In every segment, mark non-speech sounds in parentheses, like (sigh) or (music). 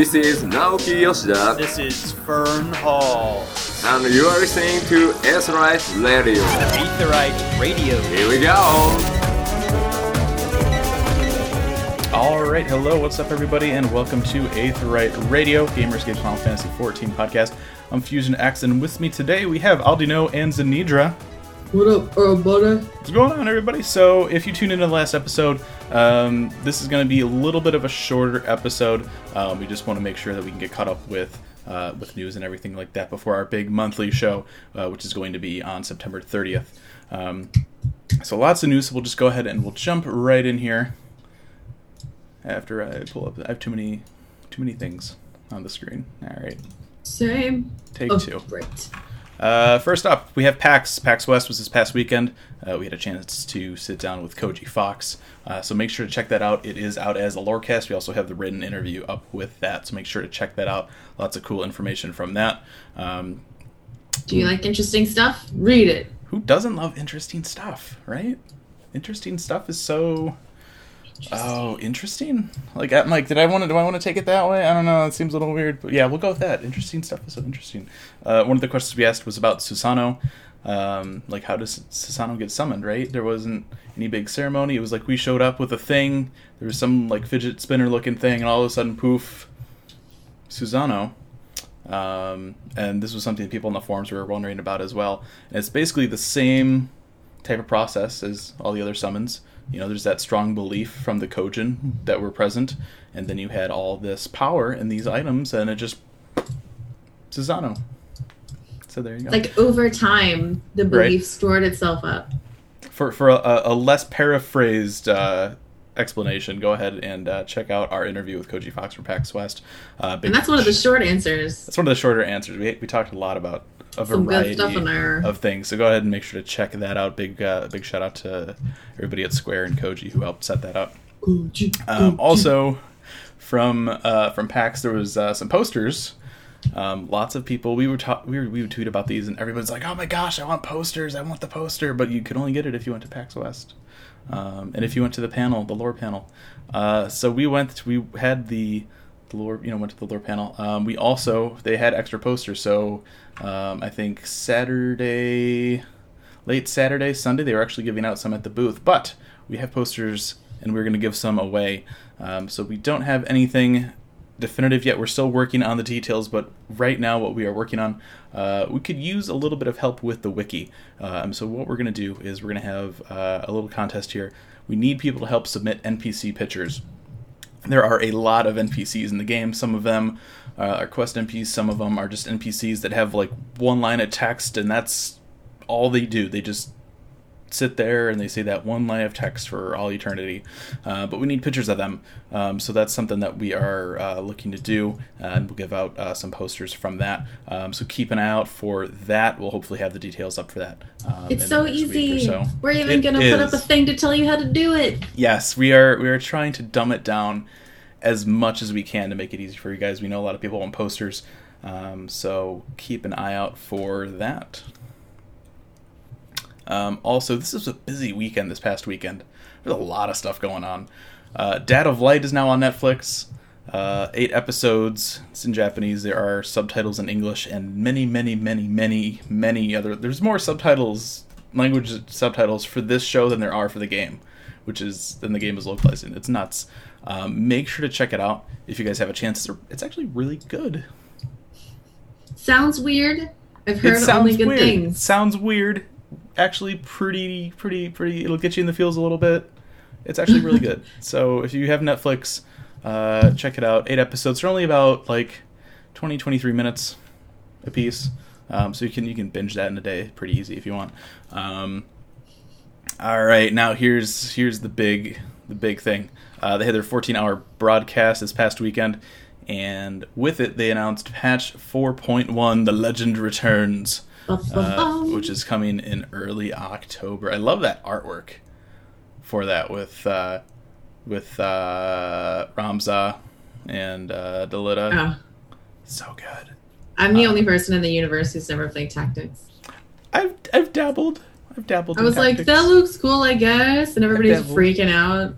This is Naoki Yoshida, This is Fernehalwes. and you are listening to Aetheryte Radio. Aetheryte Radio. Here we go! All right, hello, what's up, everybody, and welcome to Aetheryte Radio, Gamer Escape Final Fantasy 14 podcast. I'm Fusion X, and with me today we have Aldino and Zanidra. What up, uh, buddy? What's going on, everybody? So, if you tuned into the last episode, um, this is going to be a little bit of a shorter episode. Um, we just want to make sure that we can get caught up with uh, with news and everything like that before our big monthly show, uh, which is going to be on September 30th. Um, so, lots of news. So we'll just go ahead and we'll jump right in here. After I pull up, I have too many too many things on the screen. All right, Same. take oh, two. Great. Uh, first up, we have PAX. PAX West was this past weekend. Uh, we had a chance to sit down with Koji Fox. Uh, so make sure to check that out. It is out as a lorecast. We also have the written interview up with that. So make sure to check that out. Lots of cool information from that. Um, Do you like interesting stuff? Read it. who doesn't love interesting stuff, right? Interesting stuff is so. Oh, interesting. Like I'm like, did I want to? Do I want to take it that way? I don't know. It seems a little weird, but yeah, we'll go with that. Interesting stuff is so interesting. Uh, one of the questions we asked was about Susano. Um, like, how does Susano get summoned? Right? There wasn't any big ceremony. It was like we showed up with a thing. There was some like fidget spinner looking thing, and all of a sudden, poof, Susano. Um, and this was something people in the forums were wondering about as well. And it's basically the same type of process as all the other summons. You know, there's that strong belief from the Kojin that were present, and then you had all this power in these items, and it just Susano. So there you go. Like over time, the Right. belief stored itself up. for for a, a less paraphrased uh, explanation, go ahead and uh, check out our interview with Koji Fox from PAX West. Uh, And that's one of the short answers. That's one of the shorter answers. We we talked a lot about a variety stuff in there. of things. So go ahead and make sure to check that out. Big uh, big shout out to everybody at Square and Koji who helped set that up. Um, also, from uh, from PAX, there was uh, some posters. Um, lots of people. We would talk. We, were, we would tweet about these, and everyone's like, "Oh my gosh, I want posters! I want the poster!" But you could only get it if you went to PAX West, um, and if you went to the panel, the lore panel. Uh, so we went. We had the the lore. You know, went to the lore panel. Um, we also they had extra posters. So um, I think Saturday, late Saturday, Sunday, they were actually giving out some at the booth. But we have posters, and we're going to give some away. Um, so we don't have anything definitive yet. We're still working on the details, but right now, what we are working on, uh, we could use a little bit of help with the wiki. Um, so what we're going to do is we're going to have uh, a little contest here. We need people to help submit NPC pictures. There are a lot of NPCs in the game. Some of them uh, are quest NPCs. Some of them are just NPCs that have like one line of text, and that's all they do. They just sit there and they say that one line of text for all eternity. Uh, but we need pictures of them. Um, so that's something that we are uh, looking to do, uh, and we'll give out uh, some posters from that. Um, so keep an eye out for that. We'll hopefully have the details up for that. Um, It's so the next week or easy. so. We're even gonna put up a thing to tell you how to do it. Yes, we are. We are trying to dumb it down as much as we can to make it easy for you guys. We know a lot of people want posters, um, so keep an eye out for that. Um, also, this is a busy weekend. This past weekend, there's a lot of stuff going on. Uh, Dad of Light is now on Netflix. Uh, eight episodes. It's in Japanese. There are subtitles in English and many, many, many, many, many other. There's more subtitles, language subtitles for this show than there are for the game, which is then the game is localized in. It's nuts. Um, make sure to check it out if you guys have a chance. It's- actually really good. Sounds weird. I've heard only good weird. things. Sounds weird. Actually, pretty, pretty, pretty. It'll get you in the feels a little bit. It's actually really good. (laughs) So if you have Netflix, uh, check it out. Eight episodes. They're only about like 20, 23 minutes a piece. Um, so you can you can binge that in a day pretty easy if you want. Um, all right, now here's here's the big the big thing. Uh, they had their 14 hour broadcast this past weekend, and with it they announced patch 4.1: The Legend Returns, uh, which is coming in early October. I love that artwork for that with uh, with uh, Ramza and uh, Delita. Oh, So good. I'm the Uh, only person in the universe who's never played tactics. I've I've dabbled. I've dabbled. I was like, that looks cool, I guess, and everybody's freaking out.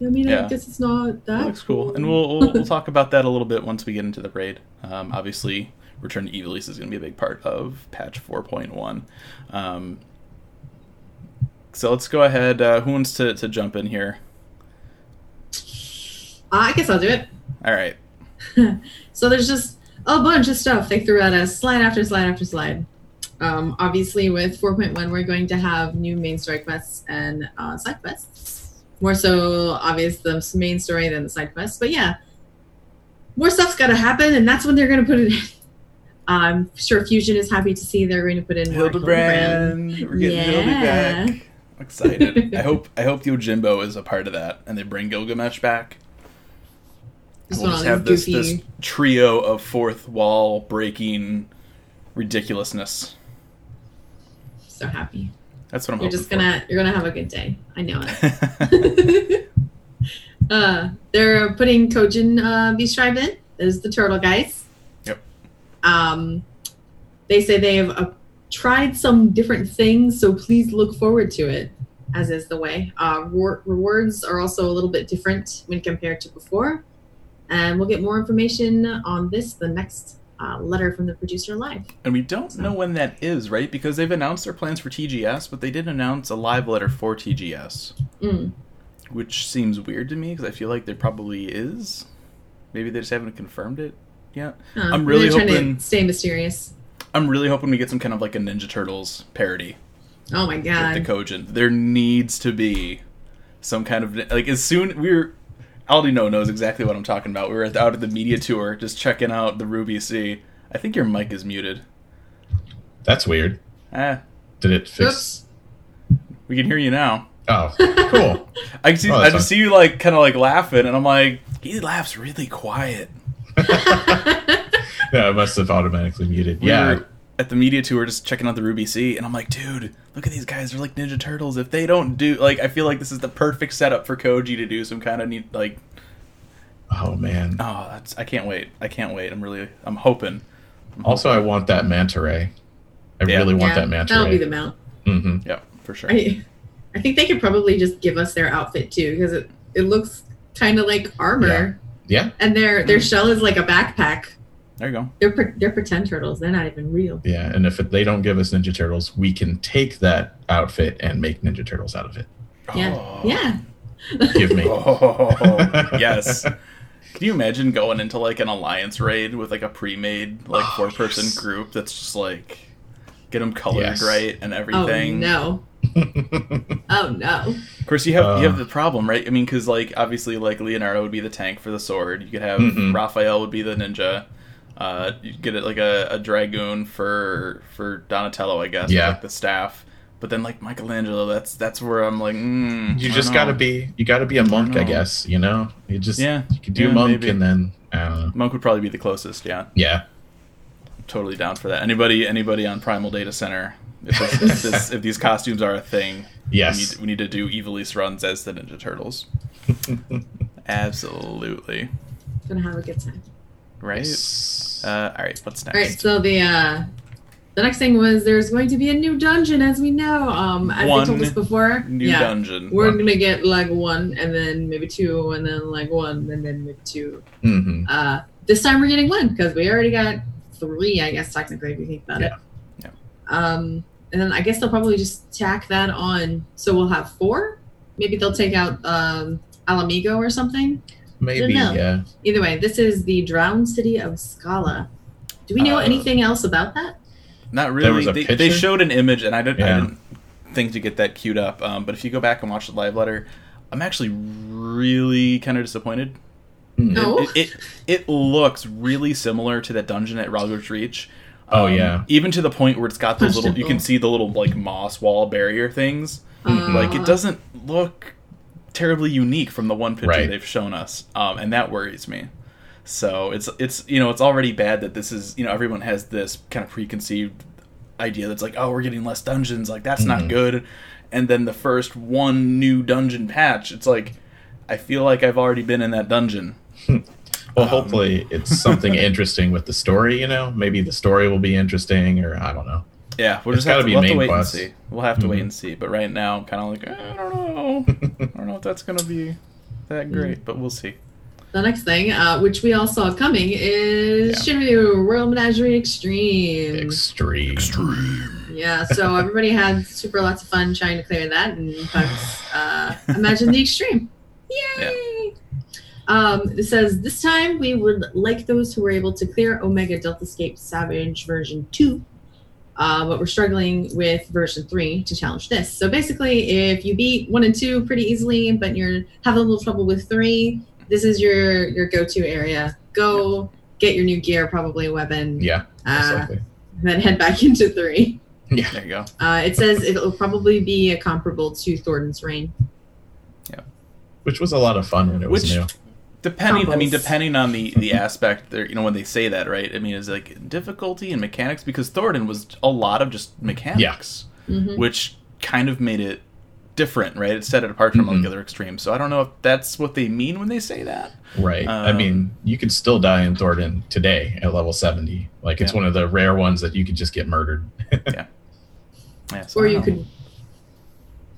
I mean, Yeah. I guess it's not that That looks cool, and we'll, we'll we'll (laughs) talk about that a little bit once we get into the raid. Um, obviously, Return to Ivalice is going to be a big part of patch four point one. Um, so let's go ahead. Uh, who wants to, to jump in here? Uh, I guess I'll do it. All right. (laughs) So there's just a bunch of stuff they threw at us, slide after slide after slide. Um, obviously, with 4.1, we're going to have new main story quests and uh, side quests. More so obvious the main story than the side quests, but yeah, more stuff's got to happen, and that's when they're going to put it in. I'm sure Fusion is happy to see they're going to put in more Hildebrand, we're getting Hildy Yeah. back. I'm excited. I (laughs) hope I hope Yojimbo is a part of that, and they bring Gilgamesh back. Just we'll just have this this trio of fourth wall breaking ridiculousness. So happy. That's what I'm You're hoping just gonna you're gonna have a good day. I know it. (laughs) (laughs) uh, they're putting Kojin uh, Beast Tribe in. There's the turtle guys. Um, they say they have uh, tried some different things, so please look forward to it, as is the way. Uh, rewar- rewards are also a little bit different when compared to before, and we'll get more information on this the next uh, letter from the producer live. And we don't know when that is, right? Because they've announced their plans for TGS, but they didn't announce a live letter for TGS, Mm. which seems weird to me because I feel like there probably is. Maybe they just haven't confirmed it yet. Uh, I'm really they're trying hoping- to stay mysterious. I'm really hoping we get some kind of like a Ninja Turtles parody Oh my god. with the Kojin. There needs to be some kind of like as soon we're Aldino knows exactly what I'm talking about. We were out at the media tour just checking out the Ruby Sea. I think your mic is muted. That's weird. Ah, Did it fix? Oops. we can hear you now. Oh, (laughs) cool. I see. Oh, I just fine. see you like kind of like laughing, and I'm like, he laughs really quiet. (laughs) no, it must have automatically muted. We yeah. at the media tour, just checking out the Ruby Sea, and I'm like, dude, look at these guys. They're like Ninja Turtles. If they don't do like, I feel like this is the perfect setup for Koji to do some kind of neat like. Oh man. Oh, that's I can't wait. I can't wait. I'm really. I'm hoping. Also, I want that manta ray. I Yeah. really want Yeah, that manta That'll ray. be the mount. Mm-hmm. Yeah, for sure. I, I think they could probably just give us their outfit too, because it, it looks kind of like armor, Yeah. and their their shell is like a backpack. There you go. They're pre- they're pretend turtles. They're not even real. Yeah. And if it, they don't give us Ninja Turtles, we can take that outfit and make Ninja Turtles out of it. Yeah, Oh. yeah. Give me. (laughs) Oh, yes. Can you imagine going into like an alliance raid with like a pre-made like Oh, four-person yes. group that's just like get them colored Yes. right and everything? Oh everything? no! Oh no! Of course, you have you have Uh. the problem, right? I mean, because like obviously, like Leonardo would be the tank for the sword. You could have Mhm. Raphael would be the ninja. Uh, you get it like a, a dragoon for for Donatello, I guess. with, Yeah. like the staff. But then like Michelangelo, that's that's where I'm like, mm, you just gotta be you gotta be a monk, I know. guess. You know, you just Yeah. you could do Yeah, monk maybe. and then I don't know. Monk would probably be the closest. Yeah, Yeah, totally down for that. Anybody anybody on Primal Data Center? If, this, if, this, if these costumes are a thing, Yes. we need, we need to do Ivalice runs as the Ninja Turtles. (laughs) Absolutely. Gonna have a good time. Right. Yes. Uh, all right. What's next? All right. So the uh, the next thing was there's going to be a new dungeon, as we know. Um, as One they told us before. New yeah. dungeon. We're One. gonna get like one, and then maybe two, and then like one, and then maybe two. hmm Uh, this time we're getting one because we already got three, I guess technically, if you think about it. Yeah. Um, and then I guess they'll probably just tack that on, so we'll have four. Maybe they'll take out um, Ala Mhigo or something. Maybe, know. yeah. Either way, this is the drowned city of Skalla. Do we know Uh, anything else about that? Not really. was a they, they showed an image, and I didn't. I didn't think to get that queued up. Um, but if you go back and watch the live letter, I'm actually really kind of disappointed. No. It, it it looks really similar to that dungeon at Rhalgr's Reach. Oh, Um, yeah. Even to the point where it's got those little. You can see the little like moss wall barrier things. Mhm. like it doesn't look terribly unique from the one picture Right. they've shown us um, and that worries me so it's it's you know it's already bad that this is you know everyone has this kind of preconceived idea that's like oh we're getting less dungeons like that's not Mhm. good and then the first one new dungeon patch it's like i feel like i've already been in that dungeon (laughs) Well, hopefully it's something (laughs) interesting with the story. You know, maybe the story will be interesting, or I don't know. yeah we'll It's just have gotta to, be we'll have to main wait quest. and see we'll have to wait Mhm. and see but right now i'm kind of like eh, i don't know i don't know if that's gonna be that great, but we'll see. The next thing, uh, which we all saw coming, is Shinryu Royal Menagerie Extreme. Extreme. Extreme. Yeah, so (laughs) everybody had super lots of fun trying to clear that, and Pugs uh, imagine the extreme. Yay! Um, it says this time we would like those who were able to clear Omega Deltascape Savage version two, uh, but we're struggling with version three to challenge this. So basically, if you beat one and two pretty easily, but you're having a little trouble with three, this is your your go-to area. Go get your new gear, probably a weapon, Yeah. uh, likely. then head back (laughs) into three. Yeah. There you go. Uh, it says it'll probably be a comparable to Thordan's Reign. Yeah, which was a lot of fun when it was Which- new. Depending, I mean, depending on the the aspect, there, you know, when they say that, right? I mean, is like difficulty and mechanics because Thordan was a lot of just mechanics, Mhm. which kind of made it different, right? It set it apart from all Mhm. the other extremes. So I don't know if that's what they mean when they say that. Right. I Um, mean, you could still die in Thordan today at level 70. Like, it's Yeah. one of the rare ones that you could just get murdered. (laughs) Yeah, so Or you know. could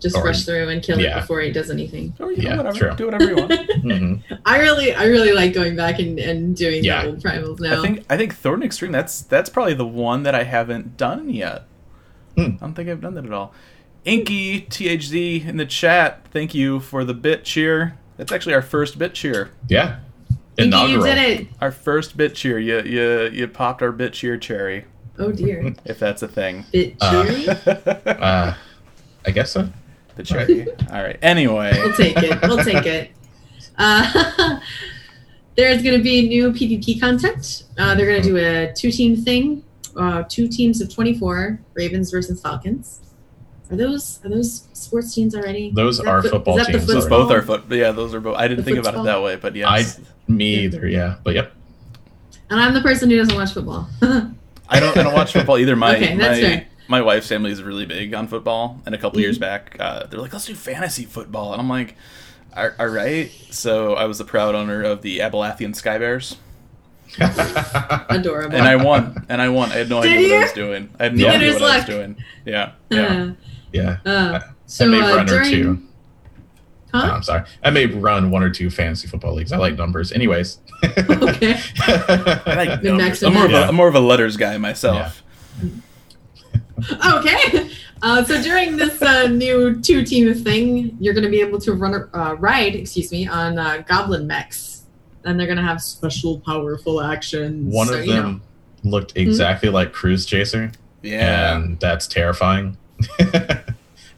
just Or- rush through and kill yeah. it before it does anything. Or you Yeah, whatever. true. Do whatever you want. (laughs) hmm I really, I really like going back and, and doing Yeah. the old primals now. I think I think Thordan Extreme. That's that's probably the one that I haven't done yet. Hmm. I don't think I've done that at all. Inky THZ in the chat. Thank you for the bit cheer. That's actually our first bit cheer. Yeah. Inky, you Inaugural. did it. Our first bit cheer. You you you popped our bit cheer cherry, Oh dear, if that's a thing. bit Uh. (laughs) Uh, I guess so. The cherry. all right. Anyway, we'll take it. We'll take it. (laughs) Uh, (laughs) there's going to be new PvP content. Uh, they're going to do a two-team thing. Uh, two teams of 24, Ravens versus Falcons. Are those are those sports teams already? Those are foot- football is that the teams those already. both football? are foot. Yeah, those are both. I didn't The think about it that way, but yes. Me either, yeah. But yep. And I'm the person who doesn't watch football. (laughs) I don't. I don't watch football either. My Okay, that's my, fair. My wife's family is really big on football, and a couple years Mhm. back, uh, they're like, "Let's do fantasy football," and I'm like, "All all right." So I was the proud owner of the Abalathian Sky Bears, (laughs) Adorable. and I won. And I won. I had no Did idea what I was doing. I had no Yeah. idea Beginner's what I was doing. Yeah, yeah. yeah. Uh, uh, I so may uh, run or during, two. Huh? I'm sorry. I may run one or two fantasy football leagues. I like numbers. Anyways. Okay. (laughs) I like numbers. I'm more of a Yeah. I'm more of a letters guy myself. Okay. Uh, so during this uh, new two team thing, you're going to be able to run a uh, ride, excuse me, on uh, Goblin mechs, and they're going to have special, powerful actions. One So, of you know. them looked exactly like Cruise Chaser, Yeah. and that's terrifying. (laughs)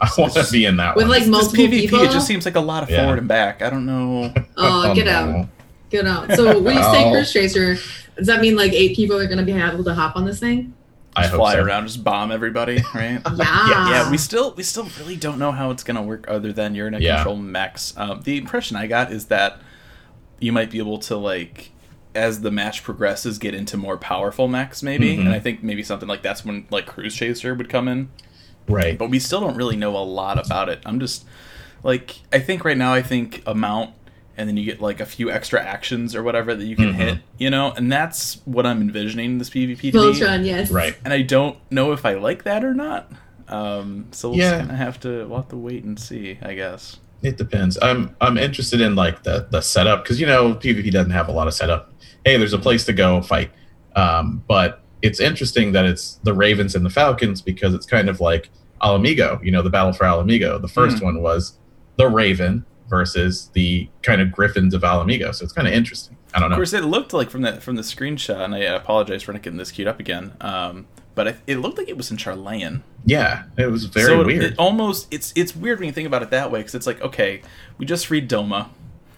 I want to be in that one. With, one. like, This multiple PvP, people. it just seems like a lot of Yeah. forward and back. I don't know. (laughs) Oh, get out. Get out. So when you say (laughs) Oh. Cruise Chaser, does that mean like eight people are going to be able to hop on this thing? I hope fly so. around, just bomb everybody, (laughs) right? Yeah. yeah, we still we still really don't know how it's gonna work other than you're in a Yeah. control mechs. Um, the impression I got is that you might be able to like as the match progresses get into more powerful mechs maybe Mhm. and i think maybe something like that's when like cruise chaser would come in Right. but we still don't really know a lot about it i'm just like i think right now i think a mount and then you get like a few extra actions or whatever that you can Mhm. hit you know and that's what i'm envisioning this pvp to be Voltron, yes. Right. and I don't know if I like that or not. Um, so we'll Yeah. kind of have to we'll have to wait and see, I guess. It depends. I'm I'm interested in like the the setup because you know PvP doesn't have a lot of setup. Hey, there's a place to go fight, um, but it's interesting that it's the Ravens and the Falcons because it's kind of like Ala Mhigo. You know, the battle for Ala Mhigo. The first Hmm. one was the Raven versus the kind of Griffins of Ala Mhigo. So it's kind of interesting. I don't know. Of course, it looked like from the from the screenshot, and I apologize for not getting this queued up again. Um, but it, it looked like it was in Sharlayan. Yeah, it was very so it- weird. It almost it's it's weird when you think about it that way because it's like okay, we just freed Doma,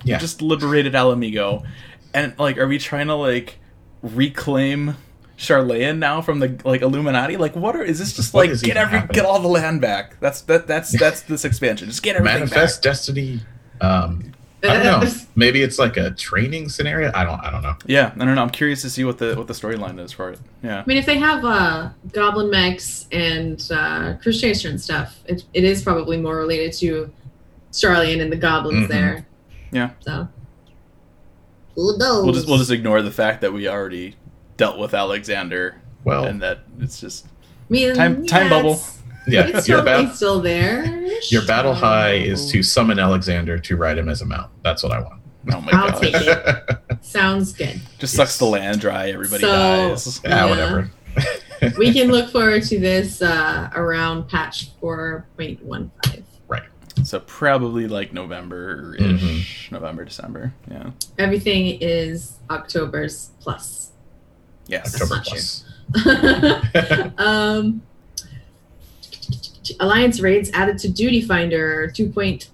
yeah, we just liberated Ala Mhigo, and like, are we trying to like reclaim? Sharlayan now from the like Illuminati, like what are is this just What like get every happening? get all the land back? That's that that's that's (laughs) this expansion. Just get everything manifest back. destiny. Um, I don't know. Maybe it's like a training scenario. I don't. I don't know. Yeah, I don't know. I'm curious to see what the what the storyline is for it. Yeah. I mean, if they have uh, Goblin mechs and uh, Cruise Chaser and stuff, it, it is probably more related to Sharlayan and the goblins Mhm. there. Yeah. So. Who knows? We'll just we'll just ignore the fact that we already dealt with Alexander Well, and that it's just I mean, time- time bubble. It's- Yeah, It's your, totally ba- still there. your battle high is to summon Alexander to ride him as a mount. That's what I want. Oh my I'll god. take it. (laughs) Sounds good. Just sucks the land dry, everybody So- dies. (laughs) yeah, Yeah. whatever. We can look forward to this uh, around patch 4.15. Right. So probably like November ish. Mm-hmm. November, December. Yeah. Everything is October's plus. Yes. October not plus. (laughs) um, Alliance raids added to Duty Finder 2.0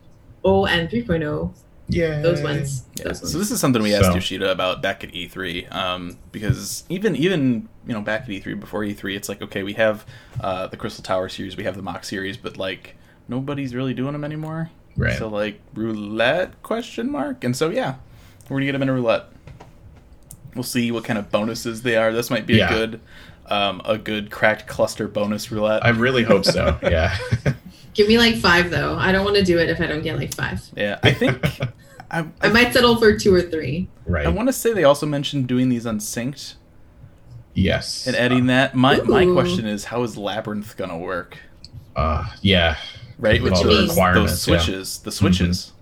and 3.0. Yeah. Those ones. Yeah. Those So this is something we asked So- Yoshida about back at E3, um, because even even you know back at E3 before E3, it's like okay, we have uh, the Crystal Tower series, we have the Mhach series, but like nobody's really doing them anymore. Right. So like roulette question mark, and so yeah, we're gonna get them in a roulette. We'll see what kind of bonuses they are. This might be Yeah. a good um, a good cracked cluster bonus roulette. I really hope so. (laughs) Yeah. Give me like five though. I don't want to do it if I don't get like five. yeah, I think I, (laughs) I I, might settle for two or three. right. I want to say they also mentioned doing these unsynced. yes. and adding that. My my question is, how is Labyrinth gonna work? Uh, yeah. Right with All the those, requirements, those yeah. Mm-hmm. switches, the switches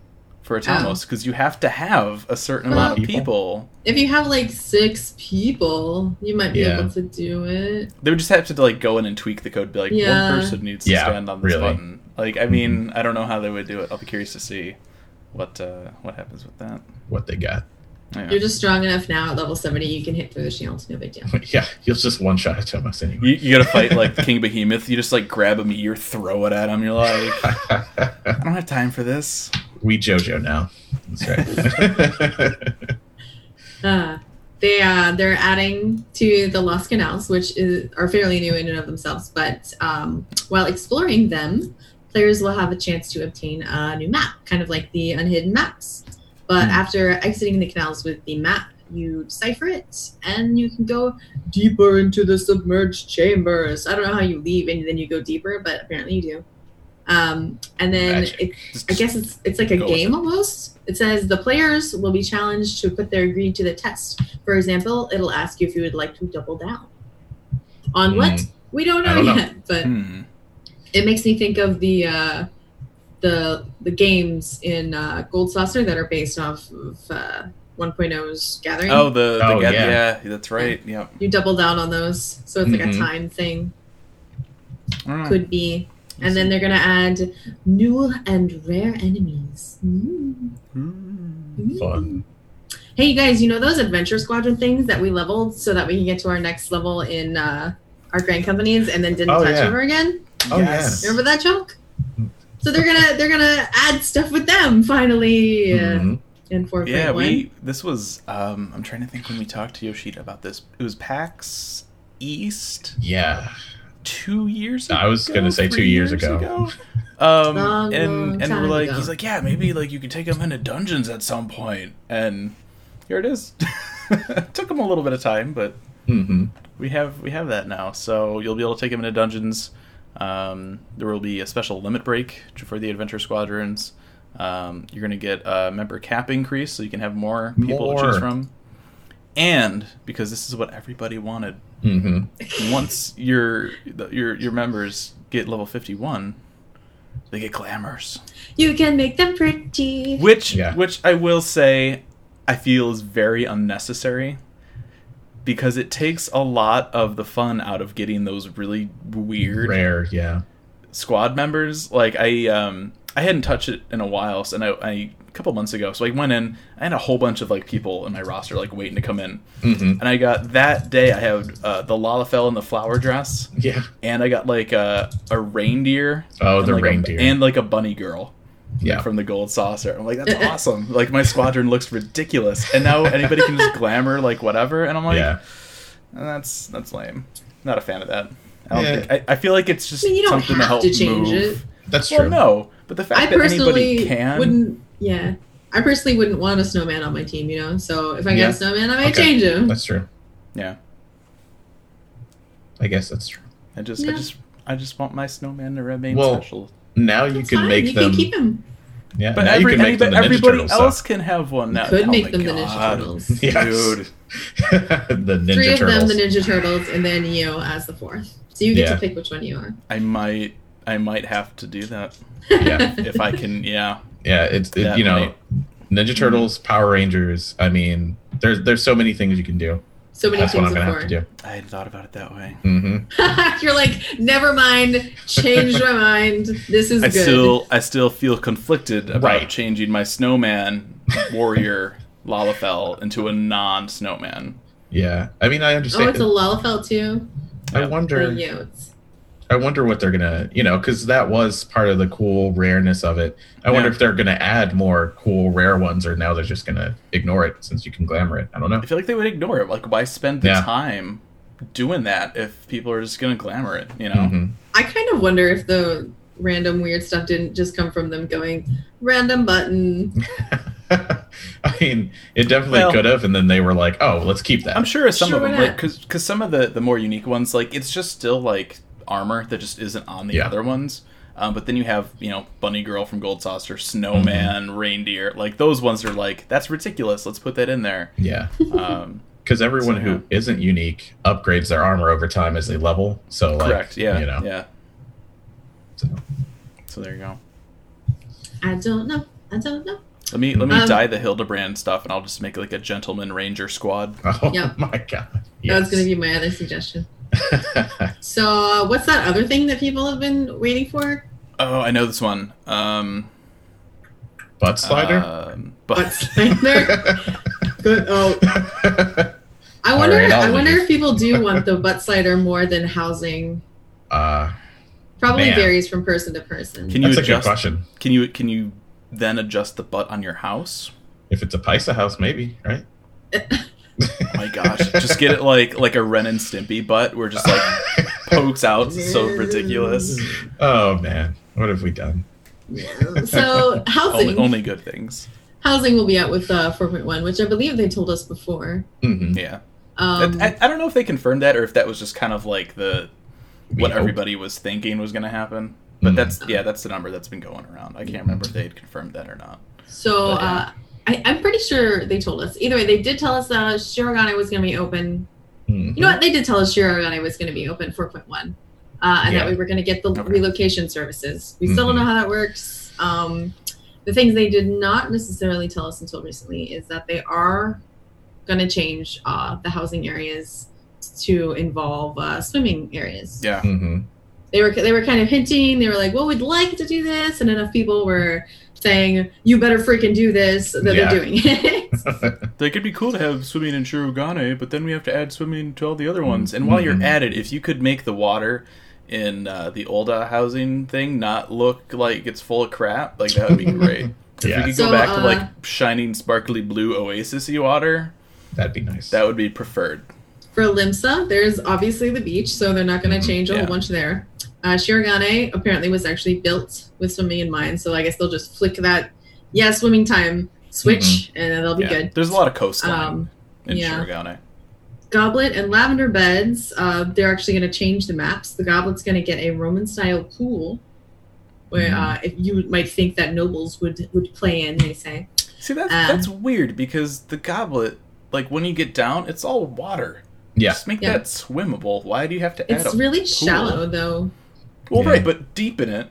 for a Atomos, because you have to have a certain Well- amount of People. people. If you have like six people, you might be Yeah. able to do it. They would just have to like go in and tweak the code. Be like, Yeah. one person needs to Yeah, stand on this really. Mm-hmm. button. Like, I mean, I don't know how they would do it. I'll be curious to see what uh, what happens with that. What they got. Yeah. You're just strong enough now at level 70, you can hit through the shield. No big deal. (laughs) Yeah, you'll just one shot Atomos anyway. You, you gotta fight like (laughs) King Behemoth. You just like grab a meteor, throw it at him. You're like, (laughs) I don't have time for this. We JoJo now. That's right. (laughs) Uh, they uh, they're adding to the Lost Canals, which is are fairly new in and of themselves. But um, while exploring them, players will have a chance to obtain a new map, kind of like the Unhidden maps. But Hmm. after exiting the canals with the map, you decipher it, and you can go deeper into the submerged chambers. I don't know how you leave and then you go deeper, but apparently you do. Um, and then Magic. it, I guess it's it's like a Go game almost. It says the players will be challenged to put their greed to the test. For example, it'll ask you if you would like to double down on what Hmm. we don't know, don't know. yet, but Hmm. it makes me think of the uh, the the games in uh, Gold Saucer that are based off of uh, 1.0's Gathering. Oh, the, the Oh, ga- yeah. yeah. that's right. Yep. you double down on those, so it's like a Mhm. time thing. I. Could be. And then they're gonna add new and rare enemies. Mm. Fun. Hey, you guys, you know those adventure squadron things that we leveled so that we can get to our next level in uh, our grand companies and then didn't Oh, touch yeah. ever again? Oh, Yes. Remember that joke? So they're gonna they're gonna add stuff with them finally uh, Mhm. in four point Yeah, we. This was. Um, I'm trying to think when we talked to Yoshida about this. It was PAX East Yeah. Two years. ago? I was gonna say two three years ago. (laughs) Um, Long, and long and we're like, ago. he's like, yeah, maybe like you could take him into dungeons at some point, and here it is. (laughs) Took him a little bit of time, but hmm we have we have that now. So you'll be able to take him into dungeons. Um, there will be a special limit break for the adventure squadrons. Um, you're going to get a member cap increase, so you can have more people to choose from. And because this is what everybody wanted, hmm once your your your members get level 51, they get glamours. You can make them pretty. Which Yeah. which I will say I feel is very unnecessary because it takes a lot of the fun out of getting those really weird Rare, yeah. squad members. Like I um I hadn't touched it in a while, so and I, I a couple months ago. So I went in. I had a whole bunch of like people in my roster like waiting to come in, hmm and I got that day. I had uh, the Lalafell in the flower dress, Yeah. and I got like a a reindeer. Oh, and, the like, a- reindeer. and like a bunny girl yeah. from the gold saucer. I'm like, that's awesome. Like my squadron looks ridiculous, and now anybody can just glamour like whatever. And I'm like, yeah. that's that's lame. Not a fan of that. I don't Yeah. think. I, I feel like it's just I mean, you don't something to have help to change move. it. That's Well, true. no, but the fact I that anybody can. wouldn't. Yeah, I personally wouldn't want a snowman on my team. You know, so if I get Yeah. a snowman, I might Okay. change him. That's true. Yeah, I guess that's true. I just, I just, I just want my snowman to remain Well, special. Now you That's can fine, make you them. can keep him. Yeah. But now every, you can make them the anybody, Ninja everybody Turtles. else so- can have one now. Could Oh make my them the Ninja Turtles. (laughs) Yes. dude. (laughs) the Ninja Three of Turtles. them, the Ninja Turtles, and then Neo as the fourth. So you get Yeah. to pick which one you are. I might. I might have to do that (laughs) Yeah. if I can. Yeah, Yeah, it's it, That you know, might- Ninja Turtles, Power Rangers. I mean, there's there's so many things you can do. So many That's what things I'm gonna before. have to do. I hadn't thought about it that way. hmm (laughs) You're like, never mind. Changed my mind. This is I good. still I still feel conflicted about Right. changing my snowman warrior Lalafell into a non-snowman. Yeah, I mean, I understand. oh, it's a Lalafell too. I Yeah. wonder. Oh, yeah, it's- I wonder what they're gonna, you know, because that was part of the cool rareness of it. I wonder if they're gonna add more cool rare ones, or now they're just gonna ignore it since you can glamour it. I don't know. I feel like they would ignore it. Like, why spend the Yeah. time doing that if people are just gonna glamour it? You know? Mhm. I kind of wonder if the random weird stuff didn't just come from them going random button. (laughs) I mean, it definitely Well- could have, and then they were like, "Oh, let's keep that." I'm sure some Sure, of them, why like, because because some of the the more unique ones, like, it's just still like armor that just isn't on the Yeah. other ones. Um, but then you have, you know, Bunny Girl from Gold Saucer, Snowman, Mm-hmm. Reindeer. Like those ones are like, that's ridiculous. Let's put that in there. Yeah, Um, (laughs) because everyone So, who isn't unique upgrades their armor over time as they level. So, like, correct. Yeah. you know, Yeah. so- So there you go. I don't know. I don't know. Let me let me Um, dye the Hildebrand stuff, and I'll just make like a gentleman ranger squad. Oh Yep. (laughs) my god, That was going to be my other suggestion. So, uh, what's that other thing that people have been waiting for? Oh, I know this one. Um, butt slider. um, Butt but slider. (laughs) Good. Oh, I wonder. right, I'll wonder if people do want the butt slider more than housing. uh, Probably Man. varies from person to person. can you that's a good question. Can you can you then adjust the butt on your house? If it's a Pisa house, maybe right. Oh (laughs) my gosh, just get it like like a Ren and Stimpy butt, where it just like pokes out. so ridiculous. oh man, what have we done? so housing, Only, only good things. housing will be out with uh, 4.1, which I believe they told us before. hmm Yeah. Um, I, I don't know if they confirmed that or if that was just kind of like the what hope. everybody was thinking was going to happen. But Mhm. that's yeah, that's the number that's been going around. I can't remember if they had confirmed that or not. so But, yeah. uh, I, I'm pretty sure they told us. Either way, they did tell us uh, Shirogane was going to be open. Mhm. You know what? They did tell us Shirogane was going to be open 4.1, uh, and Yeah. that we were going to get the Okay. relocation services. We still don't Mhm. know how that works. Um, the things they did not necessarily tell us until recently is that they are going to change uh, the housing areas to involve uh, swimming areas. Yeah. Mhm. They were they were kind of hinting. They were like, "Well, we'd like to do this," and enough people were saying, "You better freaking do this." That Yeah. they're doing it. (laughs) Like it'd be cool to have swimming in Shirogane, but then we have to add swimming to all the other ones. And while you're Mhm. at it, if you could make the water in uh, the Ul'dah housing thing not look like it's full of crap, like that would be (laughs) great. If Yeah. we could go So, back to uh, like shining, sparkly blue oasisy water, That'd be nice. that would be preferred. For Limsa, there's obviously the beach, so they're not going to Mhm. change a Yeah. whole bunch there. Uh, Shirogane apparently was actually built with swimming in mind, so I guess they'll just flick that, yeah, swimming time switch, and then they'll be Mm-hmm. Yeah. good. There's a lot of coastline Um, in yeah. Shirogane. Goblet and Lavender Beds, uh, they're actually going to change the maps. The Goblet's going to get a Roman style pool, where Mhm. uh, if you might think that nobles would would play in, they say. See, that's Um, that's weird because the goblet, like when you get down, it's all water. Yeah. Just make Yeah. that swimmable. Why do you have to add It's a really shallow, though. Well, Yeah. right, but deepen it,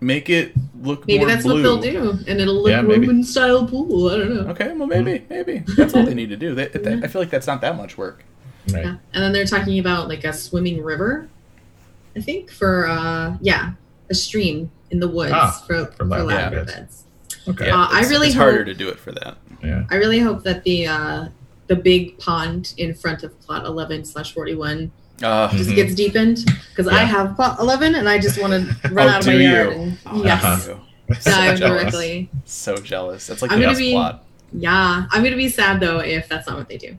make it look Maybe more that's blue. what they'll do, and it'll look Yeah, maybe. Roman style pool. I don't know. Okay, well maybe, maybe that's all they (laughs) need to do. They, they- I feel like that's not that much work. Right. Yeah. And then they're talking about like a swimming river, I think, for uh yeah, a stream in the woods Ah, for, for for lavender lavender beds. beds. Okay. Yeah, Uh, I really it's harder to do it for that. Yeah. I really hope that the uh the big pond in front of plot 11 slash 41 Uh, just Mhm. gets deepened because I have plot 11 and I just want to (laughs) run Oh, out of my do yard and oh, yes Uh-huh. so (laughs) dive jealous. directly So jealous. That's like I'm the gonna best be- plot. yeah I'm gonna be sad though if that's not what they do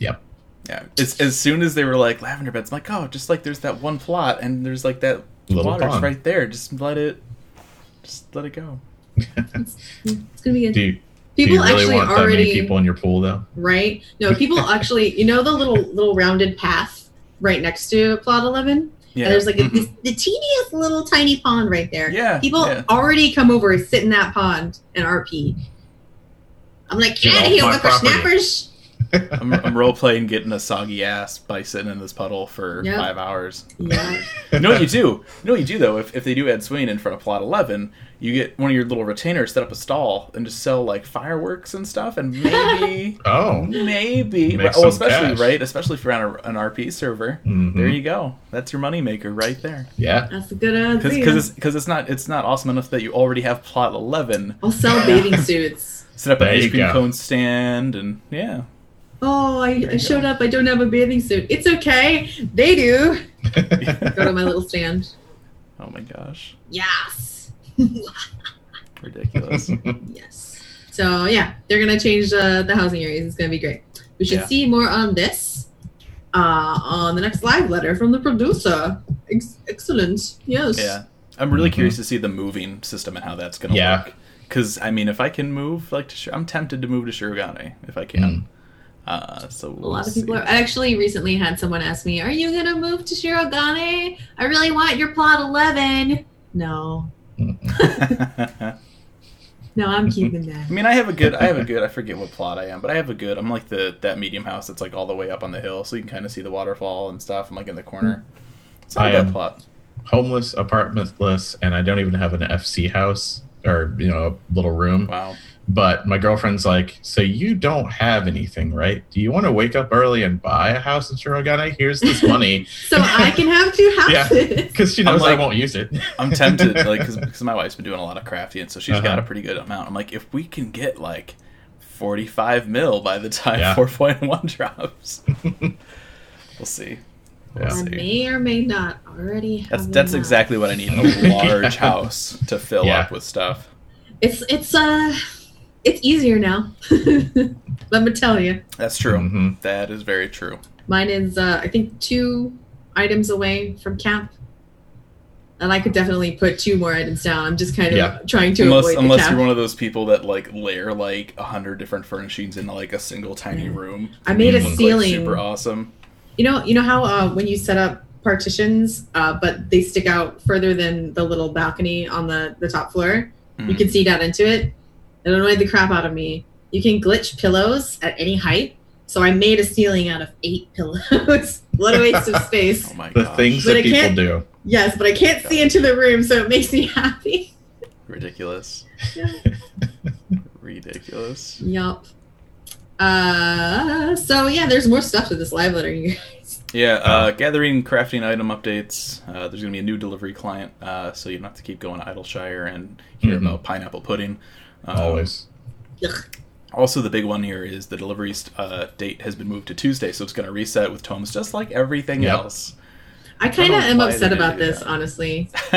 Yep. Yeah, it's as soon as they were like lavender beds, I'm like, oh, just like there's that one plot, and there's like that Little water's pond. right there. Just let it, just let it go. it's gonna be good Do you, do people you really actually want that already many people in your pool though? right? No, people (laughs) actually, you know, the little little rounded path right next to plot eleven. Yeah, And there's like a, (laughs) this, the teeniest little tiny pond right there. yeah. People yeah. already come over, sit in that pond, and RP. I'm like, Get out of here, my property." Whippersnappers! I'm, I'm role playing getting a soggy ass by sitting in this puddle for Yep. five hours. Yeah. You know what you do? You know what you do though? If, if they do add swing in front of plot eleven, you get one of your little retainers set up a stall and just sell like fireworks and stuff, and maybe, (laughs) Oh. maybe, Make oh, some especially cash. right, especially if you're on a, an RP server. Mhm. There you go. That's your moneymaker right there. Yeah. That's a good idea. Because it's because it's not it's not awesome enough that you already have plot eleven. I'll sell (laughs) bathing suits. Set up an There you ice cream go. cone stand and yeah. Oh, I, I showed up. I don't have a bathing suit. It's okay. They do. (laughs) Go to my little stand. Oh my gosh, Yes. (laughs) ridiculous. Yes. So yeah, they're gonna change uh, the housing areas. It's gonna be great. We should Yeah. see more on this uh, on the next live letter from the producer. Ex- excellent. Yes. Yeah, I'm really Mhm. curious to see the moving system and how that's going to Yeah. work. Because I mean, if I can move like to, Shir- I'm tempted to move to Shirogane if I can. Uh, so A lot of people are. I actually recently had someone ask me, "Are you gonna move to Shirogane? I really want your plot 11." No, I (laughs) no, I'm keeping that. I mean, I have a good, I have a good. I forget what plot I am, but I have a good. I'm like the that medium house that's like all the way up on the hill, so you can kind of see the waterfall and stuff. I'm like in the corner. It's not I a bad am- plot. Homeless, apartmentless, and I don't even have an FC house or you know a little room. Wow. But my girlfriend's like, so you don't have anything, right? Do you want to wake up early and buy a house in Shirogane? Here's this (laughs) money So I can have two houses. (laughs) Yeah. houses. because she I'm knows like- I won't use it. (laughs) I'm tempted, like, because my wife's been doing a lot of crafting, so she's Uh-huh. got a pretty good amount. I'm like, if we can get like 45 mil by the time Yeah. 4.1 drops, we'll see. We'll Yeah. I may or may not already have. That's that's exactly what I need a large house to fill Yeah. up with stuff. It's it's uh, it's easier now. (laughs) Let me tell you. That's true. Mhm. That is very true. Mine is, uh, I think, two items away from camp. And I could definitely put two more items down. I'm just kind of Yeah. trying to Unless avoid the unless cap. you're one of those people that like layer like a hundred different furnishings in like a single tiny room. I made a Mhm. Like, ceiling. super awesome. You know, you know how uh, when you set up partitions, uh, but they stick out further than the little balcony on the the top floor. You Mhm. can see down into it. It annoyed the crap out of me. You can glitch pillows at any height. So I made a ceiling out of eight (laughs) pillows. what a waste of space. (laughs) Oh my The things But that I people do. Yes, but I can't see into the room, so it makes me (laughs) happy. ridiculous. Yeah. ridiculous. Yup. Uh, so yeah, there's more stuff to this live letter, you guys. Yeah, uh, gathering crafting item updates. Uh, there's going to be a new delivery client, uh, so you don't have to keep going to Idyllshire and hear Mhm. about pineapple pudding. Um, Always. Ugh. Also, the big one here is the delivery uh, date has been moved to Tuesday, so it's going to reset with tomes just like everything Yep. else. I kind of am upset about this, that. honestly, (laughs)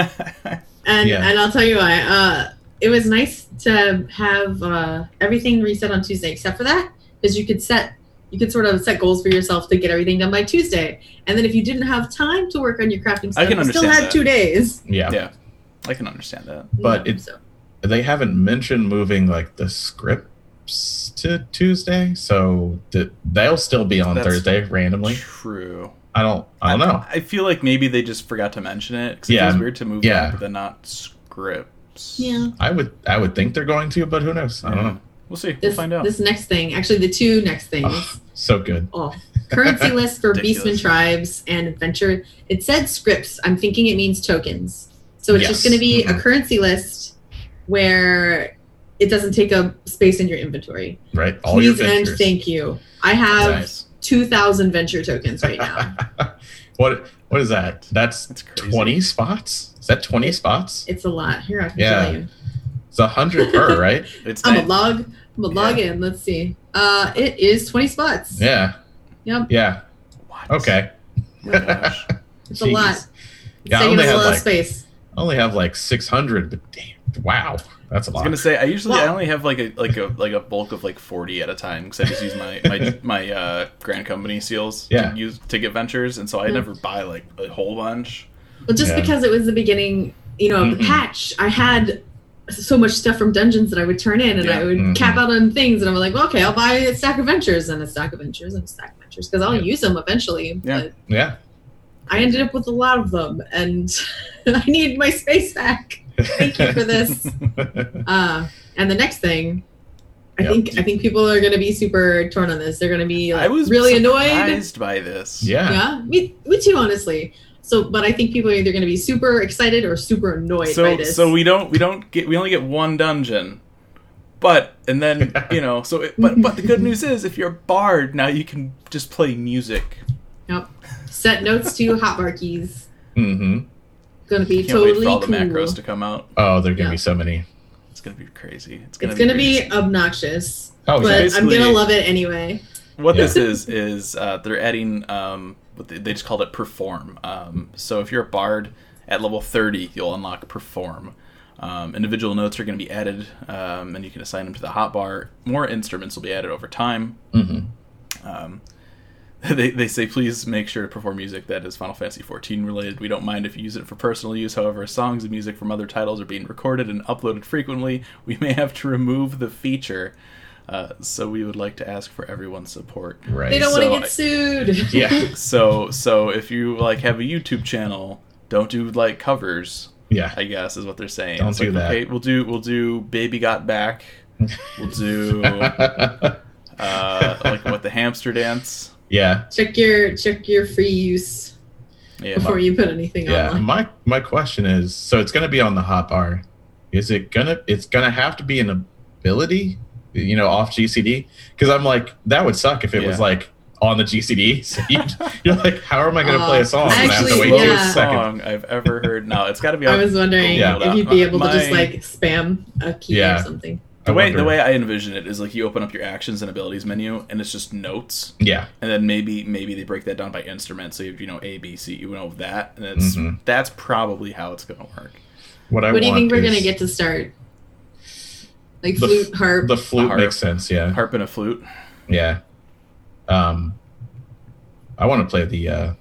and Yeah. and I'll tell you why. Uh, it was nice to have uh, everything reset on Tuesday, except for that, because you could set you could sort of set goals for yourself to get everything done by Tuesday, and then if you didn't have time to work on your crafting stuff, I stuff, can you still understand had that. two days. Yeah. yeah, I can understand that. But Yeah, it- so. They haven't mentioned moving like the scripts to Tuesday, so th- they'll still be on That's Thursday randomly. True. I don't. I don't know. I feel like maybe they just forgot to mention it because Yeah, it feels weird to move yeah. them, but then not scripts. yeah. I would. I would think they're going to, but who knows? I don't know. We'll see. This we'll find out. this next thing, actually, the two next things. Oh, so good. Oh, currency (laughs) list for Beastman tribes and adventure. It said scripts. I'm thinking it means tokens. So it's just going to be a Mhm. currency list where it doesn't take up space in your inventory. Right. All your Please and thank you. I have nice. 2,000 venture tokens right now. (laughs) what? What is that? That's That's twenty spots. Is that twenty spots? it's a lot. Here, I can Yeah. tell you. It's a hundred per, (laughs) right? It's I'm a log. I'm a log in. Let's see. Uh, it is 20 spots. Yeah. Yep. Yeah. What? Okay. Oh my gosh. (laughs) It's a lot. It's Yeah, I taking only up a have lot of like space. I only have like six hundred, but damn, wow, that's a I was lot. gonna say I usually I only have like a like a like a bulk of like forty at a time because I just use my my (laughs) my uh, grand company seals Yeah. to use to get ventures, and so I Hmm. never buy like a whole bunch. Well, just Yeah. because it was the beginning, you know, of the patch, I had so much stuff from dungeons that I would turn in, and Yeah. I would Mhm. cap out on things, and I'm like, well, okay, I'll buy a stack of ventures and a stack of ventures and a stack of ventures because I'll Yeah. use them eventually. Yeah. But yeah. I ended up with a lot of them, and (laughs) I need my space back. Thank you for this. Uh, (laughs) and the next thing, I Yep. think I think people are going to be super torn on this. They're going to be like, I was really annoyed. surprised by this. Yeah. Yeah, me, me too, honestly. So, but I think people are either going to be super excited or super annoyed by this. so we don't we don't get we only get one dungeon. But and then (laughs) you know so it, but but the good news is if you're a bard now you can just play music. Yep. Set notes to (laughs) hotbar keys. Mm-hmm. Going to be Can't wait totally for all the cool. macros to come out. Oh, there are gonna Yeah. be so many. It's gonna be crazy. It's gonna It's be to be obnoxious, Oh, but. I'm going to love it anyway. What Yeah. this (laughs) is is uh, they're adding um, they, they just called it perform. Um, so if you're a bard at level 30, you'll unlock perform. Um, individual notes are going to be added, um, and you can assign them to the hotbar. More instruments will be added over time. Mhm. Um, (laughs) they, they say please make sure to perform music that is Final Fantasy XIV related. We don't mind if you use it for personal use. However, songs and music from other titles are being recorded and uploaded frequently. We may have to remove the feature. Uh, so we would like to ask for everyone's support. Right. They don't So want to get sued. Yeah. (laughs) So so if you like have a YouTube channel, don't do like covers. Yeah. I guess is what they're saying. Don't It's do like, that. Okay, we'll do we'll do Baby Got Back. We'll do (laughs) uh, like what the hamster dance. Yeah. check your check your free use Yeah, before you put anything Yeah. on. My my question is, so it's gonna be on the hot bar. Is it gonna? It's gonna have to be an ability, you know, off GCD. Because I'm like, that would suck if it was like on the GCD. (laughs) So you, you're like, how am I gonna play Uh, a song? and I have to actually, wait two yeah. seconds. song I've ever heard. No, it's got to be. I was wondering Yeah. if you'd be able to just like spam a key Yeah. or something. The I way wonder- the way I envision it is like you open up your actions and abilities menu, and it's just notes. Yeah. and then maybe maybe they break that down by instrument so you have, you know a b c you know that and it's Mhm. that's probably how it's going to work What I what do you think we're gonna get to start? Like The f- flute, harp. The flute harp. makes sense. Yeah. harp and a flute Yeah. Um, I want to play the uh,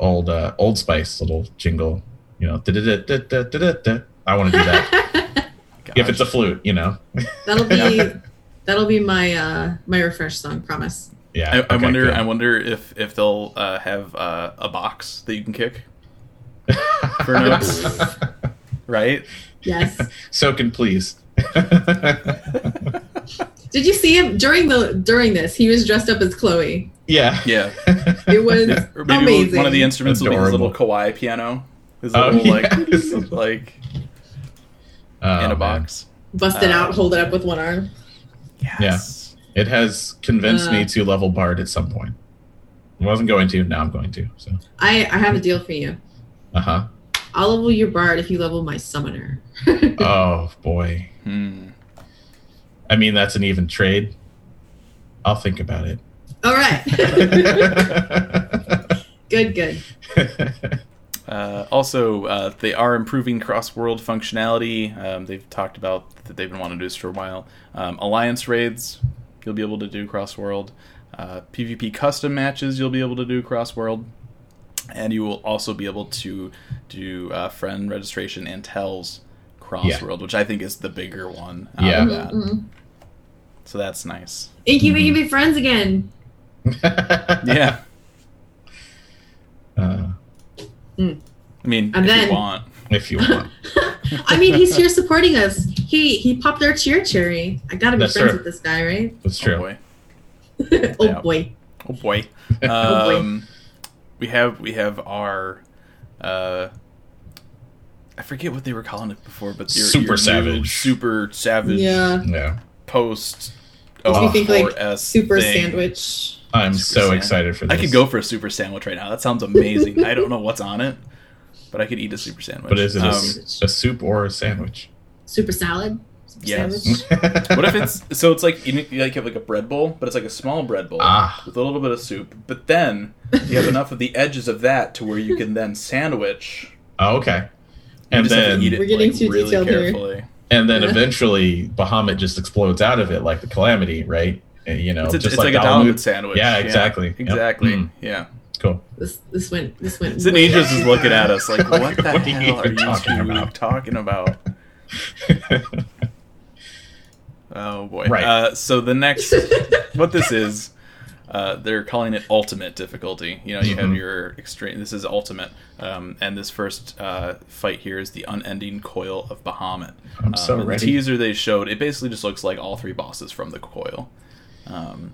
old uh, Old Spice little jingle. You know. I want to do that (laughs) if it's a flute. You know. that'll be that'll be my uh my refresh song. Promise. Yeah. I, I okay, wonder good. i wonder if if they'll uh, have uh, a box that you can kick (laughs) for notes right Yes. (laughs) so can please. (laughs) Did you see him during the during this? He was dressed up as Chloe. yeah. yeah It was or maybe amazing. one of the instruments will be his little kawaii piano his Oh, little yes. like like Oh, in a man. box busted Uh, out, hold it up with one arm. yes It has convinced Uh. me to level Bard at some point. I wasn't going to. Now I'm going to. So. I I have a deal for you. Uh huh. I'll level your bard if you level my summoner. (laughs) Oh boy. Hmm. I mean, that's an even trade. I'll think about it. All right. (laughs) good, good. (laughs) Uh, also, uh, they are improving cross-world functionality. Um, they've talked about that they've been wanting to do this for a while. Um, Alliance raids, you'll be able to do cross-world. Uh, PvP custom matches, you'll be able to do cross-world. And you will also be able to do uh, friend registration and tells cross-world, which I think is the bigger one. out Yeah. of that. mhm. So that's nice. Inky, we can be friends again. (laughs) Yeah. (laughs) Uh, I mean, And if then- you want. if you want. (laughs) I mean, he's here supporting us. He he popped our cheer cherry. I gotta be That's friends true. with this guy, right? That's true. Oh boy. (laughs) oh Yeah. boy. Oh boy. (laughs) boy. Um, we have we have our uh, I forget what they were calling it before, but your, Super your new savage. super savage Yeah. yeah. post. Makes me think like super thing. sandwich. I'm Super so sand- excited for this. I could go for a super sandwich right now. That sounds amazing. I don't know what's on it, but I could eat a super sandwich. But is it a, Um, s- a soup or a sandwich? Super salad. Super Yes. sandwich. (laughs) what if it's so? It's like you, know, you like have like a bread bowl, but it's like a small bread bowl Ah. with a little bit of soup. But then you have enough of the edges of that to where you can then sandwich. Oh, okay. And just to then eat it, We're getting like, too really detailed here. and then Yeah. eventually Bahamut just explodes out of it like the calamity, right? And, you know, It's, just it's like, a Dalamud. Dalmud sandwich. Yeah, exactly. Yep. Exactly. Mm. Yeah. Cool. This this went this went. Zanidras is looking at us like, what the (laughs) What are you hell are you talking two about?" talking about? (laughs) Oh boy. Right. Uh, so the next, (laughs) what this is, Uh, they're calling it ultimate difficulty. You know, you have Mhm. your extreme. This is ultimate, um, and this first uh, fight here is the unending coil of Bahamut. I'm so Um, and ready. The teaser they showed, it basically just looks like all three bosses from the coil. Um,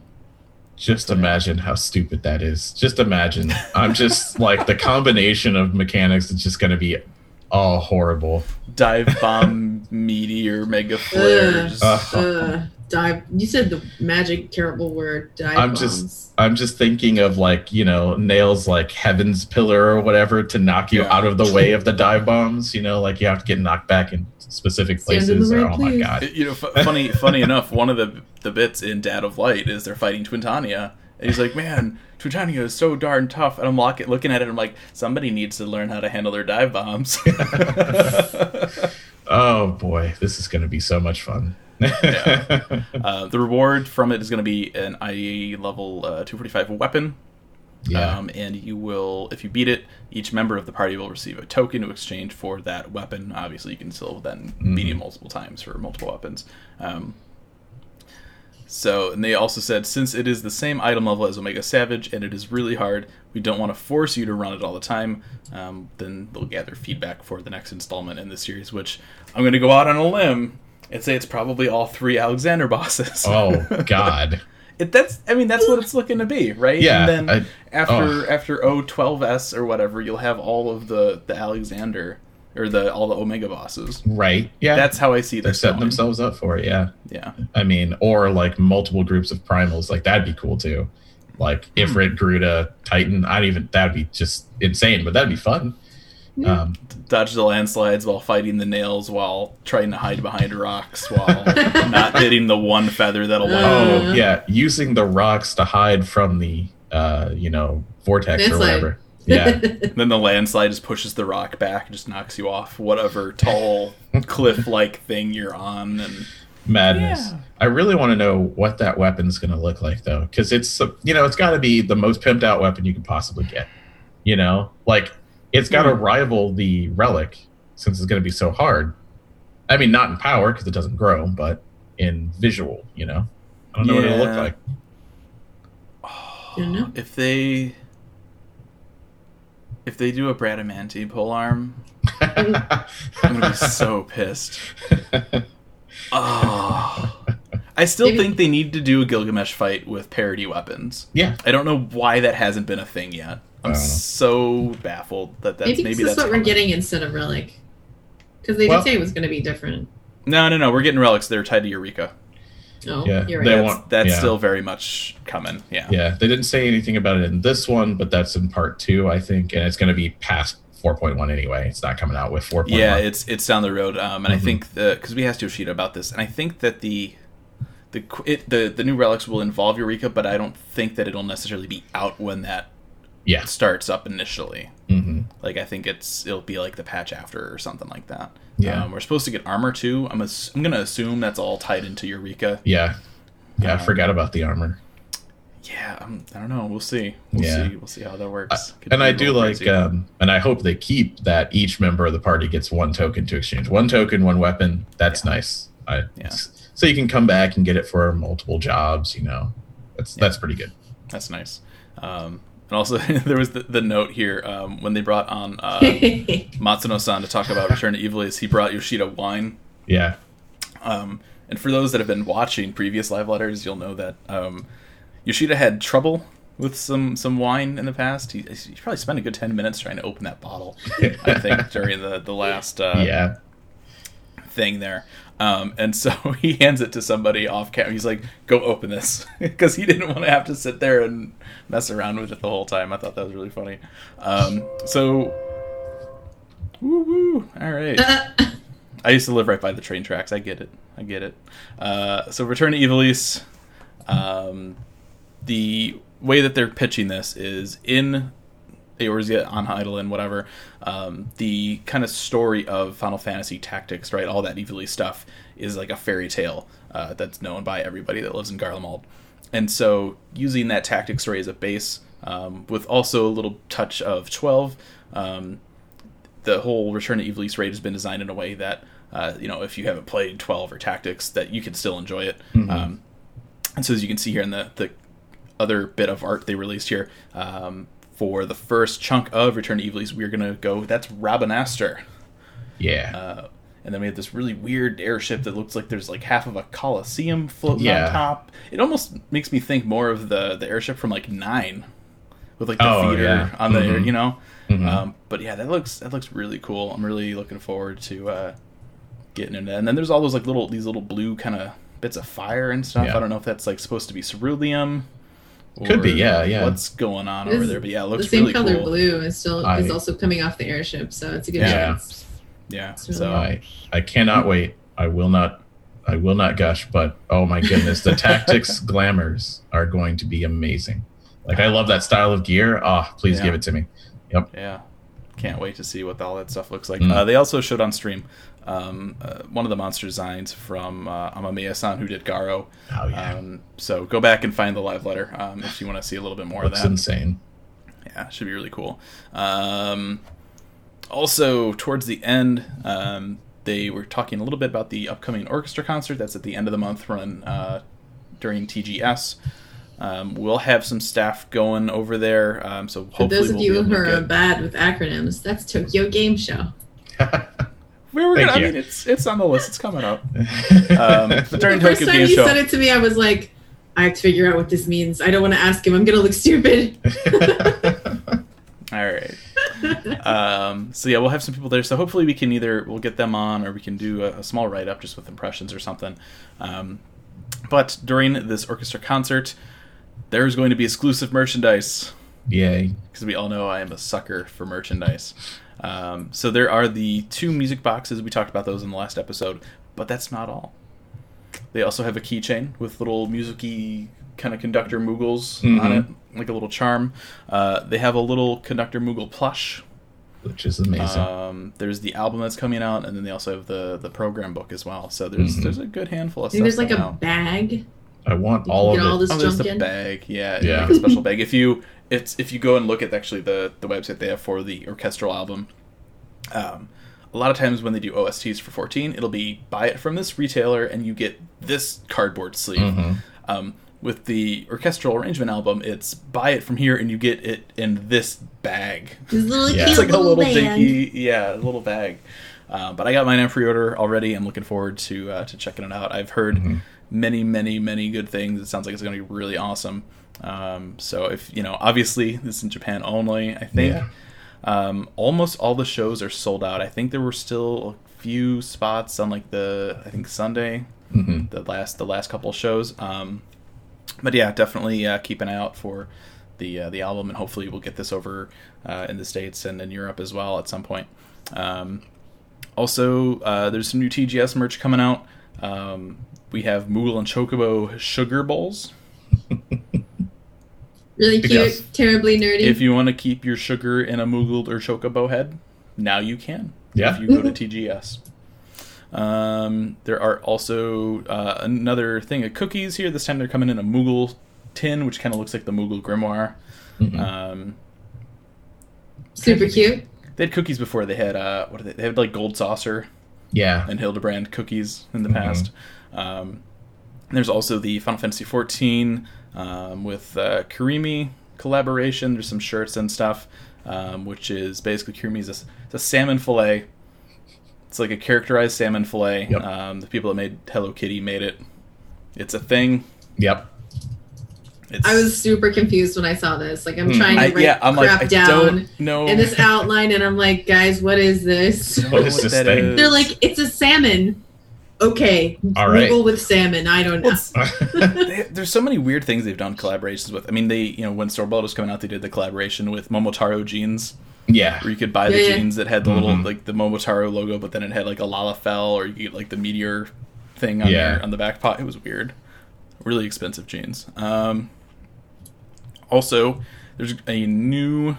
Just imagine how stupid that is. Just imagine. I'm just (laughs) like the combination of mechanics is just going to be all horrible. dive bomb, meteor, mega flares. Uh, Uh, dive. You said the magic terrible word. Dive I'm bombs. just I'm just thinking of like, you know, nails like heaven's pillar or whatever to knock you Yeah. out of the (laughs) way of the dive bombs, you know, like you have to get knocked back in specific Stand in places. the or, right oh my god. you know, f- funny, funny enough, one of the the bits in Dad of Light is they're fighting Twintania, and he's like, "Man, Twintania is so darn tough." And I'm lock- looking at it, I'm like, somebody needs to learn how to handle their dive bombs. (laughs) (laughs) Oh boy, this is going to be so much fun. Yeah. (laughs) uh, the reward from it is going to be an IE level uh, 245 weapon. yeah. Um, and you will, if you beat it, each member of the party will receive a token to exchange for that weapon. Obviously, you can still then beat it multiple times for multiple weapons. Um, so, and they also said since it is the same item level as Omega Savage and it is really hard, we don't want to force you to run it all the time. Um, then they'll gather feedback for the next installment in the series, which I'm going to go out on a limb and say it's probably all three Alexander bosses. oh (laughs) god. It, that's I mean that's what it's looking to be, right? Yeah, And then I- after oh. after O12S or whatever, you'll have all of the the Alexander or the all the Omega bosses. Right. Yeah. That's how I see they're setting going. themselves up for it, yeah. Yeah. I mean, or like multiple groups of primals, like that'd be cool too. Like Hmm. Ifrit, Garuda, Titan. I'd even that'd be just insane, but that'd be fun. Um, Dodge the landslides while fighting the nails while trying to hide behind rocks while (laughs) not hitting the one feather that'll land. oh Uh. yeah, using the rocks to hide from the uh, you know vortex or Landslide. whatever. (laughs) Yeah, Then the landslide just pushes the rock back and just knocks you off whatever tall (laughs) cliff like thing you're on and madness. Yeah. I really want to know what that weapon's going to look like though, because it's you know it's got to be the most pimped out weapon you can possibly get. You know, like it's got to Hmm. rival the relic since it's going to be so hard. I mean, not in power because it doesn't grow, but in visual. You know, I don't know what it'll look Yeah. like. You know? if they if they do a Bradamante pole arm, (laughs) I'm gonna be so pissed. Oh. I still Maybe- think they need to do a Gilgamesh fight with parody weapons. yeah, I don't know why that hasn't been a thing yet. I'm I don't know. so baffled that that's maybe, maybe, this is that's what we're getting instead of relic. Because they Well- did say it was going to be different. No, no, no. We're getting relics. They're tied to Eureka. Oh, Yeah, you're they right. That's, want- that's yeah. still very much coming. Yeah. yeah. They didn't say anything about it in this one, but that's in part two, I think, and it's going to be past 4.1 anyway. It's not coming out with 4.1. Yeah, it's it's down the road, um, and I Mhm. think the because we asked Yoshida about this, and I think that the the it, the the new relics will involve Eureka, but I don't think that it'll necessarily be out when that yeah. starts up initially. hmm Like I think it's it'll be like the patch after or something like that. Yeah. um, we're supposed to get armor too. I'm ass- I'm gonna assume that's all tied into Eureka. Yeah. Yeah, I Um, forgot about the armor. Yeah, um, I don't know. We'll see. We'll Yeah. see. We'll see how that works. Could and I do like, um, and I hope they keep that each member of the party gets one token to exchange. One token, one weapon. That's Yeah. nice. I, Yeah. So you can come back and get it for multiple jobs. You know, that's Yeah. that's pretty good. That's nice. Um, and also, (laughs) there was the, the note here um, when they brought on uh, (laughs) Matsuno-san to talk about Return to Ivalice. He brought Yoshida wine. Yeah. Um, and for those that have been watching previous live letters, you'll know that um, Yoshida had trouble with some some wine in the past. He, he probably spent a good ten minutes trying to open that bottle. I think (laughs) during the the last uh, yeah. thing there. Um, and so (laughs) he hands it to somebody off camera. He's like, "Go open this," (laughs) because he didn't want to have to sit there and mess around with it the whole time. I thought that was really funny. Um, so, woo woo. All right. (laughs) I used to live right by the train tracks. I get it. I get it. Uh, so, Return to Ivalice. Um, the way that they're pitching this is in Eorzea on Eidolon, whatever. Um, the kind of story of Final Fantasy Tactics, right? All that Ivalice stuff is like a fairy tale uh, that's known by everybody that lives in Garlemald. And so, using that tactics story as a base, um, with also a little touch of 12, um, the whole Return to Ivalice raid has been designed in a way that, uh, you know, if you haven't played 12 or Tactics, that you can still enjoy it. Mhm. Um, and so, as you can see here in the, the other bit of art they released here um, for the first chunk of Return to Evil we're gonna go. That's Rabanastre. Yeah. Uh, and then we had this really weird airship that looks like there's like half of a coliseum floating Yeah. on top. It almost makes me think more of the the airship from like Nine, with like the Oh, theater yeah. on the air, Mhm. you know. Mhm. Um, but yeah, that looks that looks really cool. I'm really looking forward to uh, getting into that. And then there's all those like little these little blue kind of bits of fire and stuff. Yeah. I don't know if that's like supposed to be ceruleum. Could be, yeah, yeah. What's going on It over there? But yeah, it the same really color cool. blue is still I- is also coming off the airship, so it's a good Yeah. chance. Yeah, It's really so I I cannot (laughs) wait. I will not I will not gush, but oh my goodness, the tactics (laughs) glamours are going to be amazing. Like I love that style of gear. Ah, please Yeah. give it to me. Yep. Yeah, can't wait to see what all that stuff looks like. Mm. Uh, they also showed on stream um, uh, one of the monster designs from uh, Amamiya-san, who did Garo. Oh yeah. Um, so go back and find the live letter um, if you want to see a little bit more Looks of that. insane. Yeah, should be really cool. Um, also, towards the end, um, they were talking a little bit about the upcoming orchestra concert that's at the end of the month, run uh, during TGS. Um, we'll have some staff going over there, um, so For hopefully those of we'll you be able who are get- bad with acronyms, that's Tokyo Game Show. We (laughs) were gonna, I mean, it's it's on the list. It's coming up. (laughs) Um, but during the first Tokyo time Game you Show, said it to me, I was like, I have to figure out what this means. I don't want to ask him. I'm gonna look stupid. (laughs) all right. Um, so yeah, we'll have some people there. So hopefully we can either we'll get them on, or we can do a, a small write up just with impressions or something. Um, but during this orchestra concert, there's going to be exclusive merchandise Yay. because we all know I am a sucker for merchandise. Um, so there are the two music boxes. We talked about those in the last episode, but that's not all. They also have a keychain with little musicy kind of conductor Moogles on Mhm. it, like a little charm. Uh, they have a little conductor Moogle plush. Which is amazing. Um, there's the album that's coming out, and then they also have the the program book as well. So there's Mhm. there's a good handful of I think stuff. there's like a out. bag. I want you all can of get it. all this Oh, there's junk the in. bag. Yeah, Yeah. like a special bag. If you it's if you go and look at actually the the website they have for the orchestral album, um, a lot of times when they do OSTs for 14, it'll be buy it from this retailer and you get this cardboard sleeve. Mhm. Um, with the orchestral arrangement album, it's buy it from here and you get it in this bag. Little Yeah. It's like a little, little bag. dinky, yeah, a little bag. Uh, but I got mine on pre-order already. I'm looking forward to uh, to checking it out. I've heard Mhm. Many, many, many good things. It sounds like it's going to be really awesome. Um, so if you know, obviously this is in Japan only. I think Yeah. um, almost all the shows are sold out. I think there were still a few spots on like the I think Sunday, Mhm. the last the last couple shows. Um, but yeah, definitely uh, keep an eye out for the uh, the album, and hopefully we'll get this over uh, in the states and in Europe as well at some point. Um, also, uh, there's some new TGS merch coming out. Um, we have Moogle and Chocobo sugar bowls. (laughs) Really cute, Yes. terribly nerdy. If you want to keep your sugar in a Moogle or Chocobo head, now you can. Yeah. If you go to TGS. Um, there are also uh, another thing of cookies here. This time they're coming in a Moogle tin, which kind of looks like the Moogle Grimoire. Mhm. Um, Super cute. they had cookies before. They had uh, what are they? They had like Gold Saucer yeah. and Hildebrand cookies in the Mhm. past. Um, there's also the Final Fantasy XIV um, with uh, Kirimi collaboration. There's some shirts and stuff, um, which is basically Kirimi's a, it's a salmon fillet. It's like a characterized salmon fillet. Yep. Um, the people that made Hello Kitty made it. It's a thing. Yep. It's, I was super confused when I saw this. Like I'm Hmm. trying to I, write yeah, I'm like crap I down don't in this outline, and I'm like, guys, what is this? don't What know is this thing? is. They're like, it's a salmon. Okay, All right. Google with salmon. I don't know. (laughs) (laughs) They, there's so many weird things they've done collaborations with. I mean, they you know when Stormblood was coming out, they did the collaboration with Momotaro jeans, yeah. where you could buy the Yeah, yeah. jeans that had the little Mhm. like the Momotaro logo, but then it had like a Lalafell, or you could get like the meteor thing on Yeah. your, on the back pot. It was weird, really expensive jeans. Um, also, there's a new,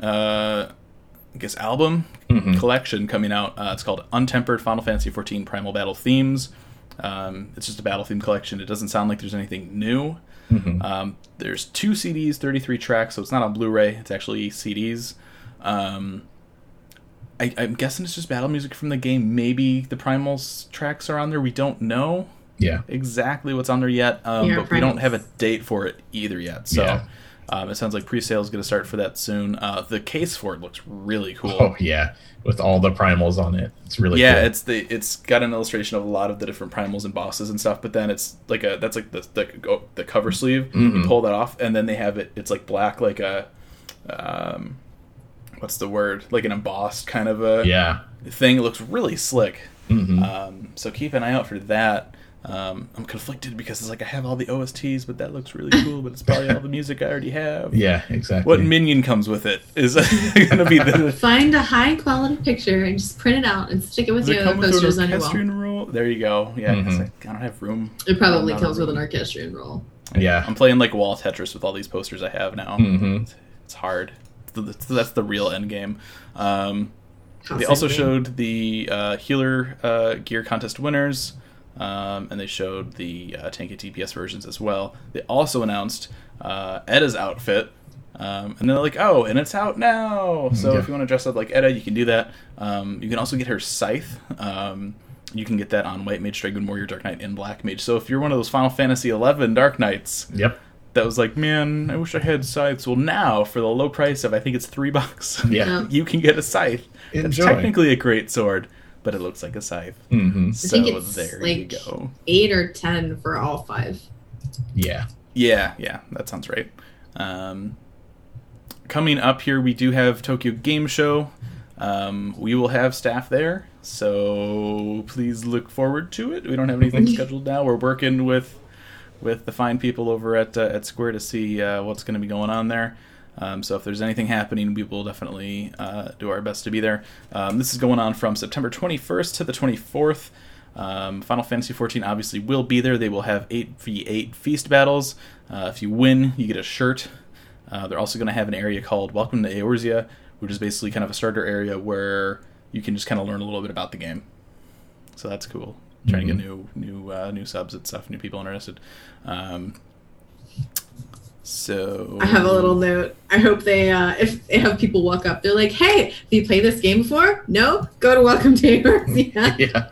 uh, I guess album Mhm. collection coming out. Uh, it's called Untempered Final Fantasy XIV Primal Battle Themes. Um, it's just a battle theme collection. It doesn't sound like there's anything new. Mhm. Um, there's two CDs, 33 tracks, so it's not on Blu-ray. It's actually CDs. Um, I, I'm guessing it's just battle music from the game. Maybe the Primals tracks are on there. We don't know. Yeah. exactly what's on there yet, um, Yeah, but we don't have a date for it either yet. So Yeah. Um, it sounds like pre-sale is going to start for that soon. Uh, the case for it looks really cool. Oh yeah, with all the primals on it, it's really yeah, cool. it's the it's got an illustration of a lot of the different primals and bosses and stuff. But then it's like a that's like the the, oh, the cover sleeve. You Mhm. pull that off, and then they have it. It's like black, like a um, what's the word? Like an embossed kind of a yeah. thing. It looks really slick. hmm Um, so keep an eye out for that. Um, I'm conflicted because it's like I have all the OSTs, but that looks really cool. But it's probably all the music I already have. (laughs) yeah, exactly. What minion comes with it is (laughs) going to be the. (laughs) Find a high quality picture and just print it out and stick it with Does it your come with an posters on your wall. roll? There you go. Yeah, 'cause Mhm. I, I don't have room. It probably comes a with an room. orchestrion roll. Yeah. I'm playing like wall Tetris with all these posters I have now. hmm It's hard. It's That's the real end game. Um, they also ending. showed the uh, healer uh, gear contest winners, um, and they showed the uh, tank and DPS versions as well. They also announced uh, Edda's outfit, um, and they're like, "Oh, and it's out now!" So Yeah. if you want to dress up like Edda, you can do that. Um, you can also get her scythe. Um, you can get that on White Mage, Dragon Warrior, Dark Knight, and Black Mage. So if you're one of those Final Fantasy XI Dark Knights Yep. that was like, man, I wish I had scythes. Well, now for the low price of I think it's three bucks, Yeah. Yeah. (laughs) you can get a scythe. Enjoy. It's technically a great sword, but it looks like a scythe. hmm So think it's there you go. eight or ten for all five. Yeah. Yeah, yeah, that sounds right. Um, coming up here, we do have Tokyo Game Show. Um, we will have staff there, so please look forward to it. We don't have anything (laughs) scheduled now. We're working with with the fine people over at uh, at Square to see uh, what's going to be going on there. Um, so if there's anything happening, we will definitely uh, do our best to be there. Um, this is going on from September 21st to the 24th. Um, Final Fantasy XIV obviously will be there. They will have 8v8 feast battles. Uh, if you win, you get a shirt. Uh, they're also going to have an area called Welcome to Eorzea, which is basically kind of a starter area where you can just kind of learn a little bit about the game. So that's cool. Trying to get new new uh, new subs and stuff, new people interested. Um, so I have a little note. I hope they, uh, if they have people walk up, they're like, "Hey, have you played this game before? No, go to Welcome (laughs) to Eorzea." (laughs) Yeah.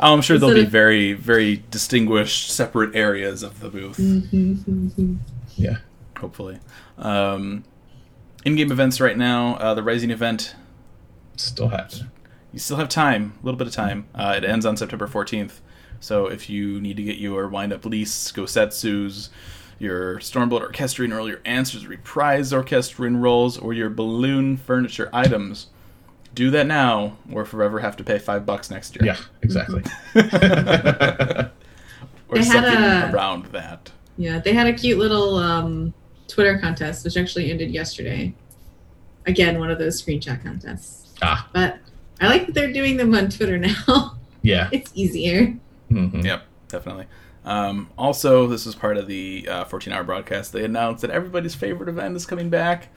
Oh, I'm sure there'll be of- very very distinguished separate areas of the booth. Mhm. Yeah. Hopefully, um, in-game events right now. Uh, the Rising event Still happening. you still have time, a little bit of time. Uh, it ends on September 14th. So if you need to get your wind up Lyse, Gosetsu's, your Stormblood Orchestrion roll, your Answers Reprise Orchestrion rolls, or your balloon furniture items, do that now or forever have to pay five bucks next year. Yeah. Exactly. (laughs) (laughs) or They had something a- around that. Yeah, they had a cute little um, Twitter contest, which actually ended yesterday. Again, one of those screenshot contests. ah. But I like that they're doing them on Twitter now. (laughs) Yeah. it's easier. hmm Yep, definitely. Um, also, this was part of the uh, 14 hour broadcast. They announced that everybody's favorite event is coming back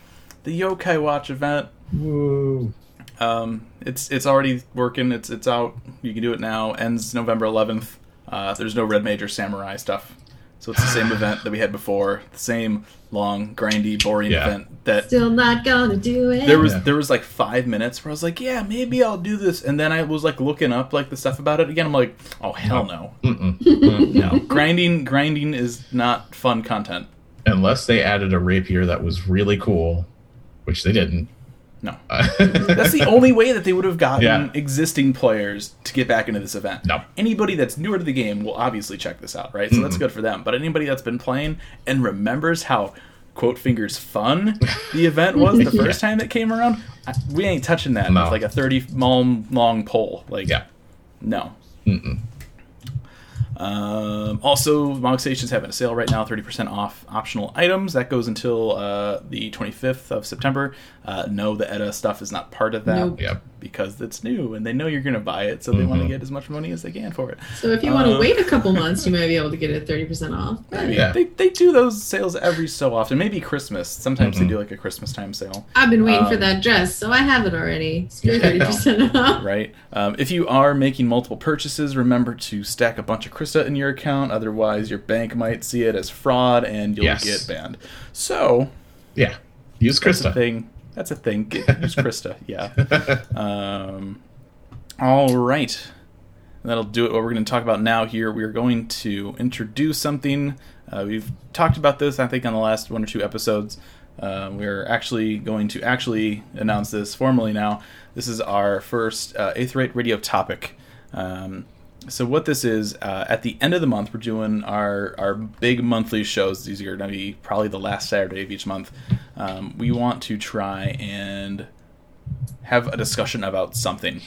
the Yokai Watch event. Woo. Um, it's it's already working. It's it's out. You can do it now. Ends November 11th. Uh, there's no Red Mage Samurai stuff, so it's the same (sighs) event that we had before. The same long, grindy, boring Yeah. event that Still not gonna do it. there was Yeah. there was like five minutes where I was like, yeah, maybe I'll do this, and then I was like looking up like the stuff about it again. I'm like, oh hell no. Mm. no, (laughs) grinding grinding is not fun content. Unless they added a rapier that was really cool, which they didn't. No. That's (laughs) That's the only way that they would have gotten Yeah. existing players to get back into this event. No. Anybody that's newer to the game will obviously check this out, right? So that's Mhm. good for them. But anybody that's been playing and remembers how quote fingers fun the event was the (laughs) first time that came around, I, we ain't touching that No. with like a 30 long long pole. Like Yeah. no. Mm-mm. Um, also, Mog Station's having a sale right now, 30% off optional items. That goes until uh, the 25th of September. Uh, no, the Edda stuff is not part of that Nope. Yep. Because it's new and they know you're going to buy it, so they want to get as much money as they can for it. So if you want to wait a couple (laughs) months, you might be able to get it 30% off. But Yeah. They, they do those sales every so often. Maybe Christmas. Sometimes Mhm. they do like a Christmas time sale, I've been waiting for Um, that dress, so I have it already. Screw (laughs) 30% off. right? Um, if you are making multiple purchases, remember to stack a bunch of Crysta in your account. Otherwise, your bank might see it as fraud and you'll Yes. get banned. So, Yeah. Use That's a Crysta. thing. That's a thing. (laughs) Use Crysta. Yeah. Um, all right. That'll do it. What we're going to talk about now here, we are going to introduce something. Uh, we've talked about this, I think, on the last one or two episodes. Uh, we're actually going to actually announce this formally now. This is our first uh, Aetheryte Radio topic. Um, so what this is, uh, at the end of the month, we're doing our our big monthly shows. These are going to be probably the last Saturday of each month. Um, we want to try and have a discussion about something.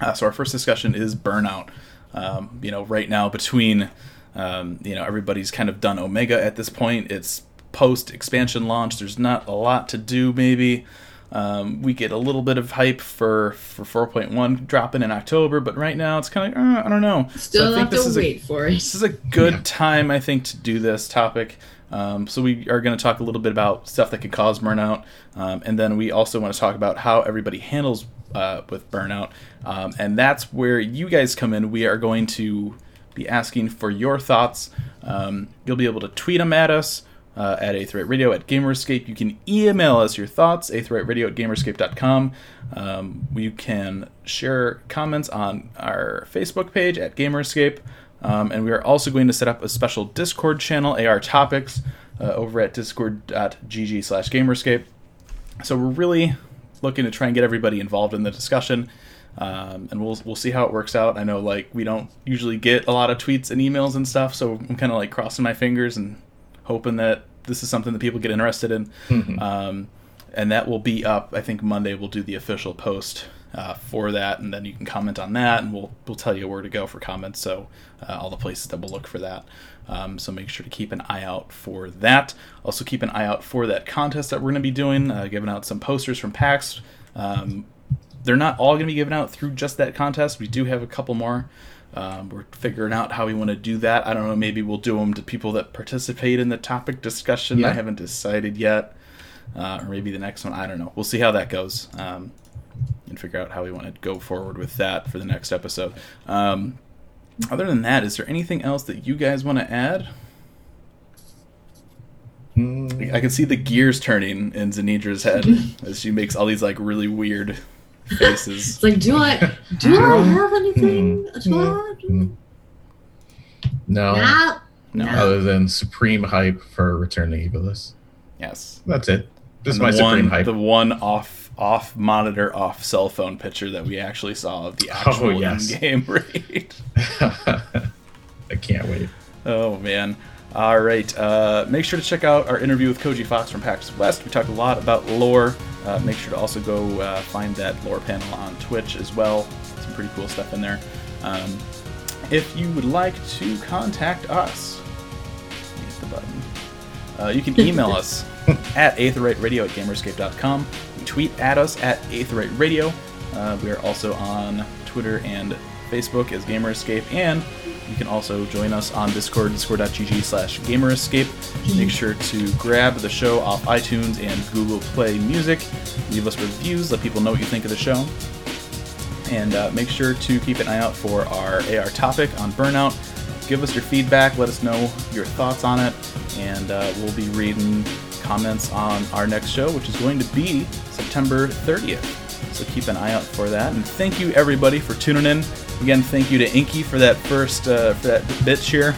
Uh, so our first discussion is burnout. Um, you know, right now between um, you know everybody's kind of done Omega at this point. It's post expansion launch. There's not a lot to do. Maybe um, we get a little bit of hype for for 4.1 dropping in October, but right now it's kind of uh, I don't know. Still so I have think to this wait is a, for it. this is a good Yeah. time, I think, to do this topic. Um, so we are going to talk a little bit about stuff that could cause burnout, um, and then we also want to talk about how everybody handles uh, with burnout, um, and that's where you guys come in. We are going to be asking for your thoughts. Um, you'll be able to tweet them at us uh, at Aetheryte Radio at Gamer Escape. You can email us your thoughts, aetheryteradio at gamerescape.com. Um, you can share comments on our Facebook page at Gamer Escape. Um, and we are also going to set up a special Discord channel, AR Topics, uh, over at discord.gg slash gamerescape. So we're really looking to try and get everybody involved in the discussion. Um, and we'll we'll see how it works out. I know like we don't usually get a lot of tweets and emails and stuff, so I'm kind of like crossing my fingers and hoping that this is something that people get interested in. Um, and that will be up. I think Monday we'll do the official post uh, for that, and then you can comment on that, and we'll we'll tell you where to go for comments. So uh, all the places that we'll look for that. Um, so make sure to keep an eye out for that. Also keep an eye out for that contest that we're going to be doing, uh, giving out some posters from PAX. Um, they're not all going to be given out through just that contest. We do have a couple more. Um, we're figuring out how we want to do that. I don't know. Maybe we'll do them to people that participate in the topic discussion. I haven't decided yet. Uh, or maybe the next one. I don't know. We'll see how that goes. Um, and figure out how we want to go forward with that for the next episode. Um, other than that, is there anything else that you guys want to add? Mm, I can see the gears turning in Zanidra's head (laughs) as she makes all these like really weird faces. It's like, do I do I have anything Hmm. to add? mm. No, No. No. other than supreme hype for Return to Ivalice. Yes. That's it. This And my the supreme hype. The one off off monitor off cell phone picture that we actually saw of the actual Oh, yes. in-game (laughs) raid. I can't wait. Oh man. All right. Uh, make sure to check out our interview with Koji Fox from PAX West. We talked a lot about lore. Uh, make sure to also go uh, find that lore panel on Twitch as well. Some pretty cool stuff in there. Um, if you would like to contact us, hit the button. Uh, you can email (laughs) us at aetheryteradio at gamerescape.com. Tweet at us at aetheryteradio. Uh, we are also on Twitter and Facebook as Gamer Escape, and you can also join us on Discord, discord.gg slash gamerescape. Make sure to grab the show off iTunes and Google Play Music. Leave us reviews, let people know what you think of the show. And uh, make sure to keep an eye out for our AR topic on burnout. Give us your feedback, let us know your thoughts on it, and uh, we'll be reading comments on our next show, which is going to be September 30th. So keep an eye out for that. And thank you everybody for tuning in. Again, thank you to Inky for that first uh, for that bit cheer.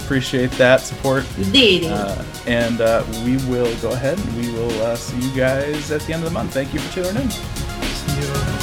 Appreciate that support. Did it. Uh, and uh, we will go ahead and we will uh, see you guys at the end of the month. Thank you for tuning in.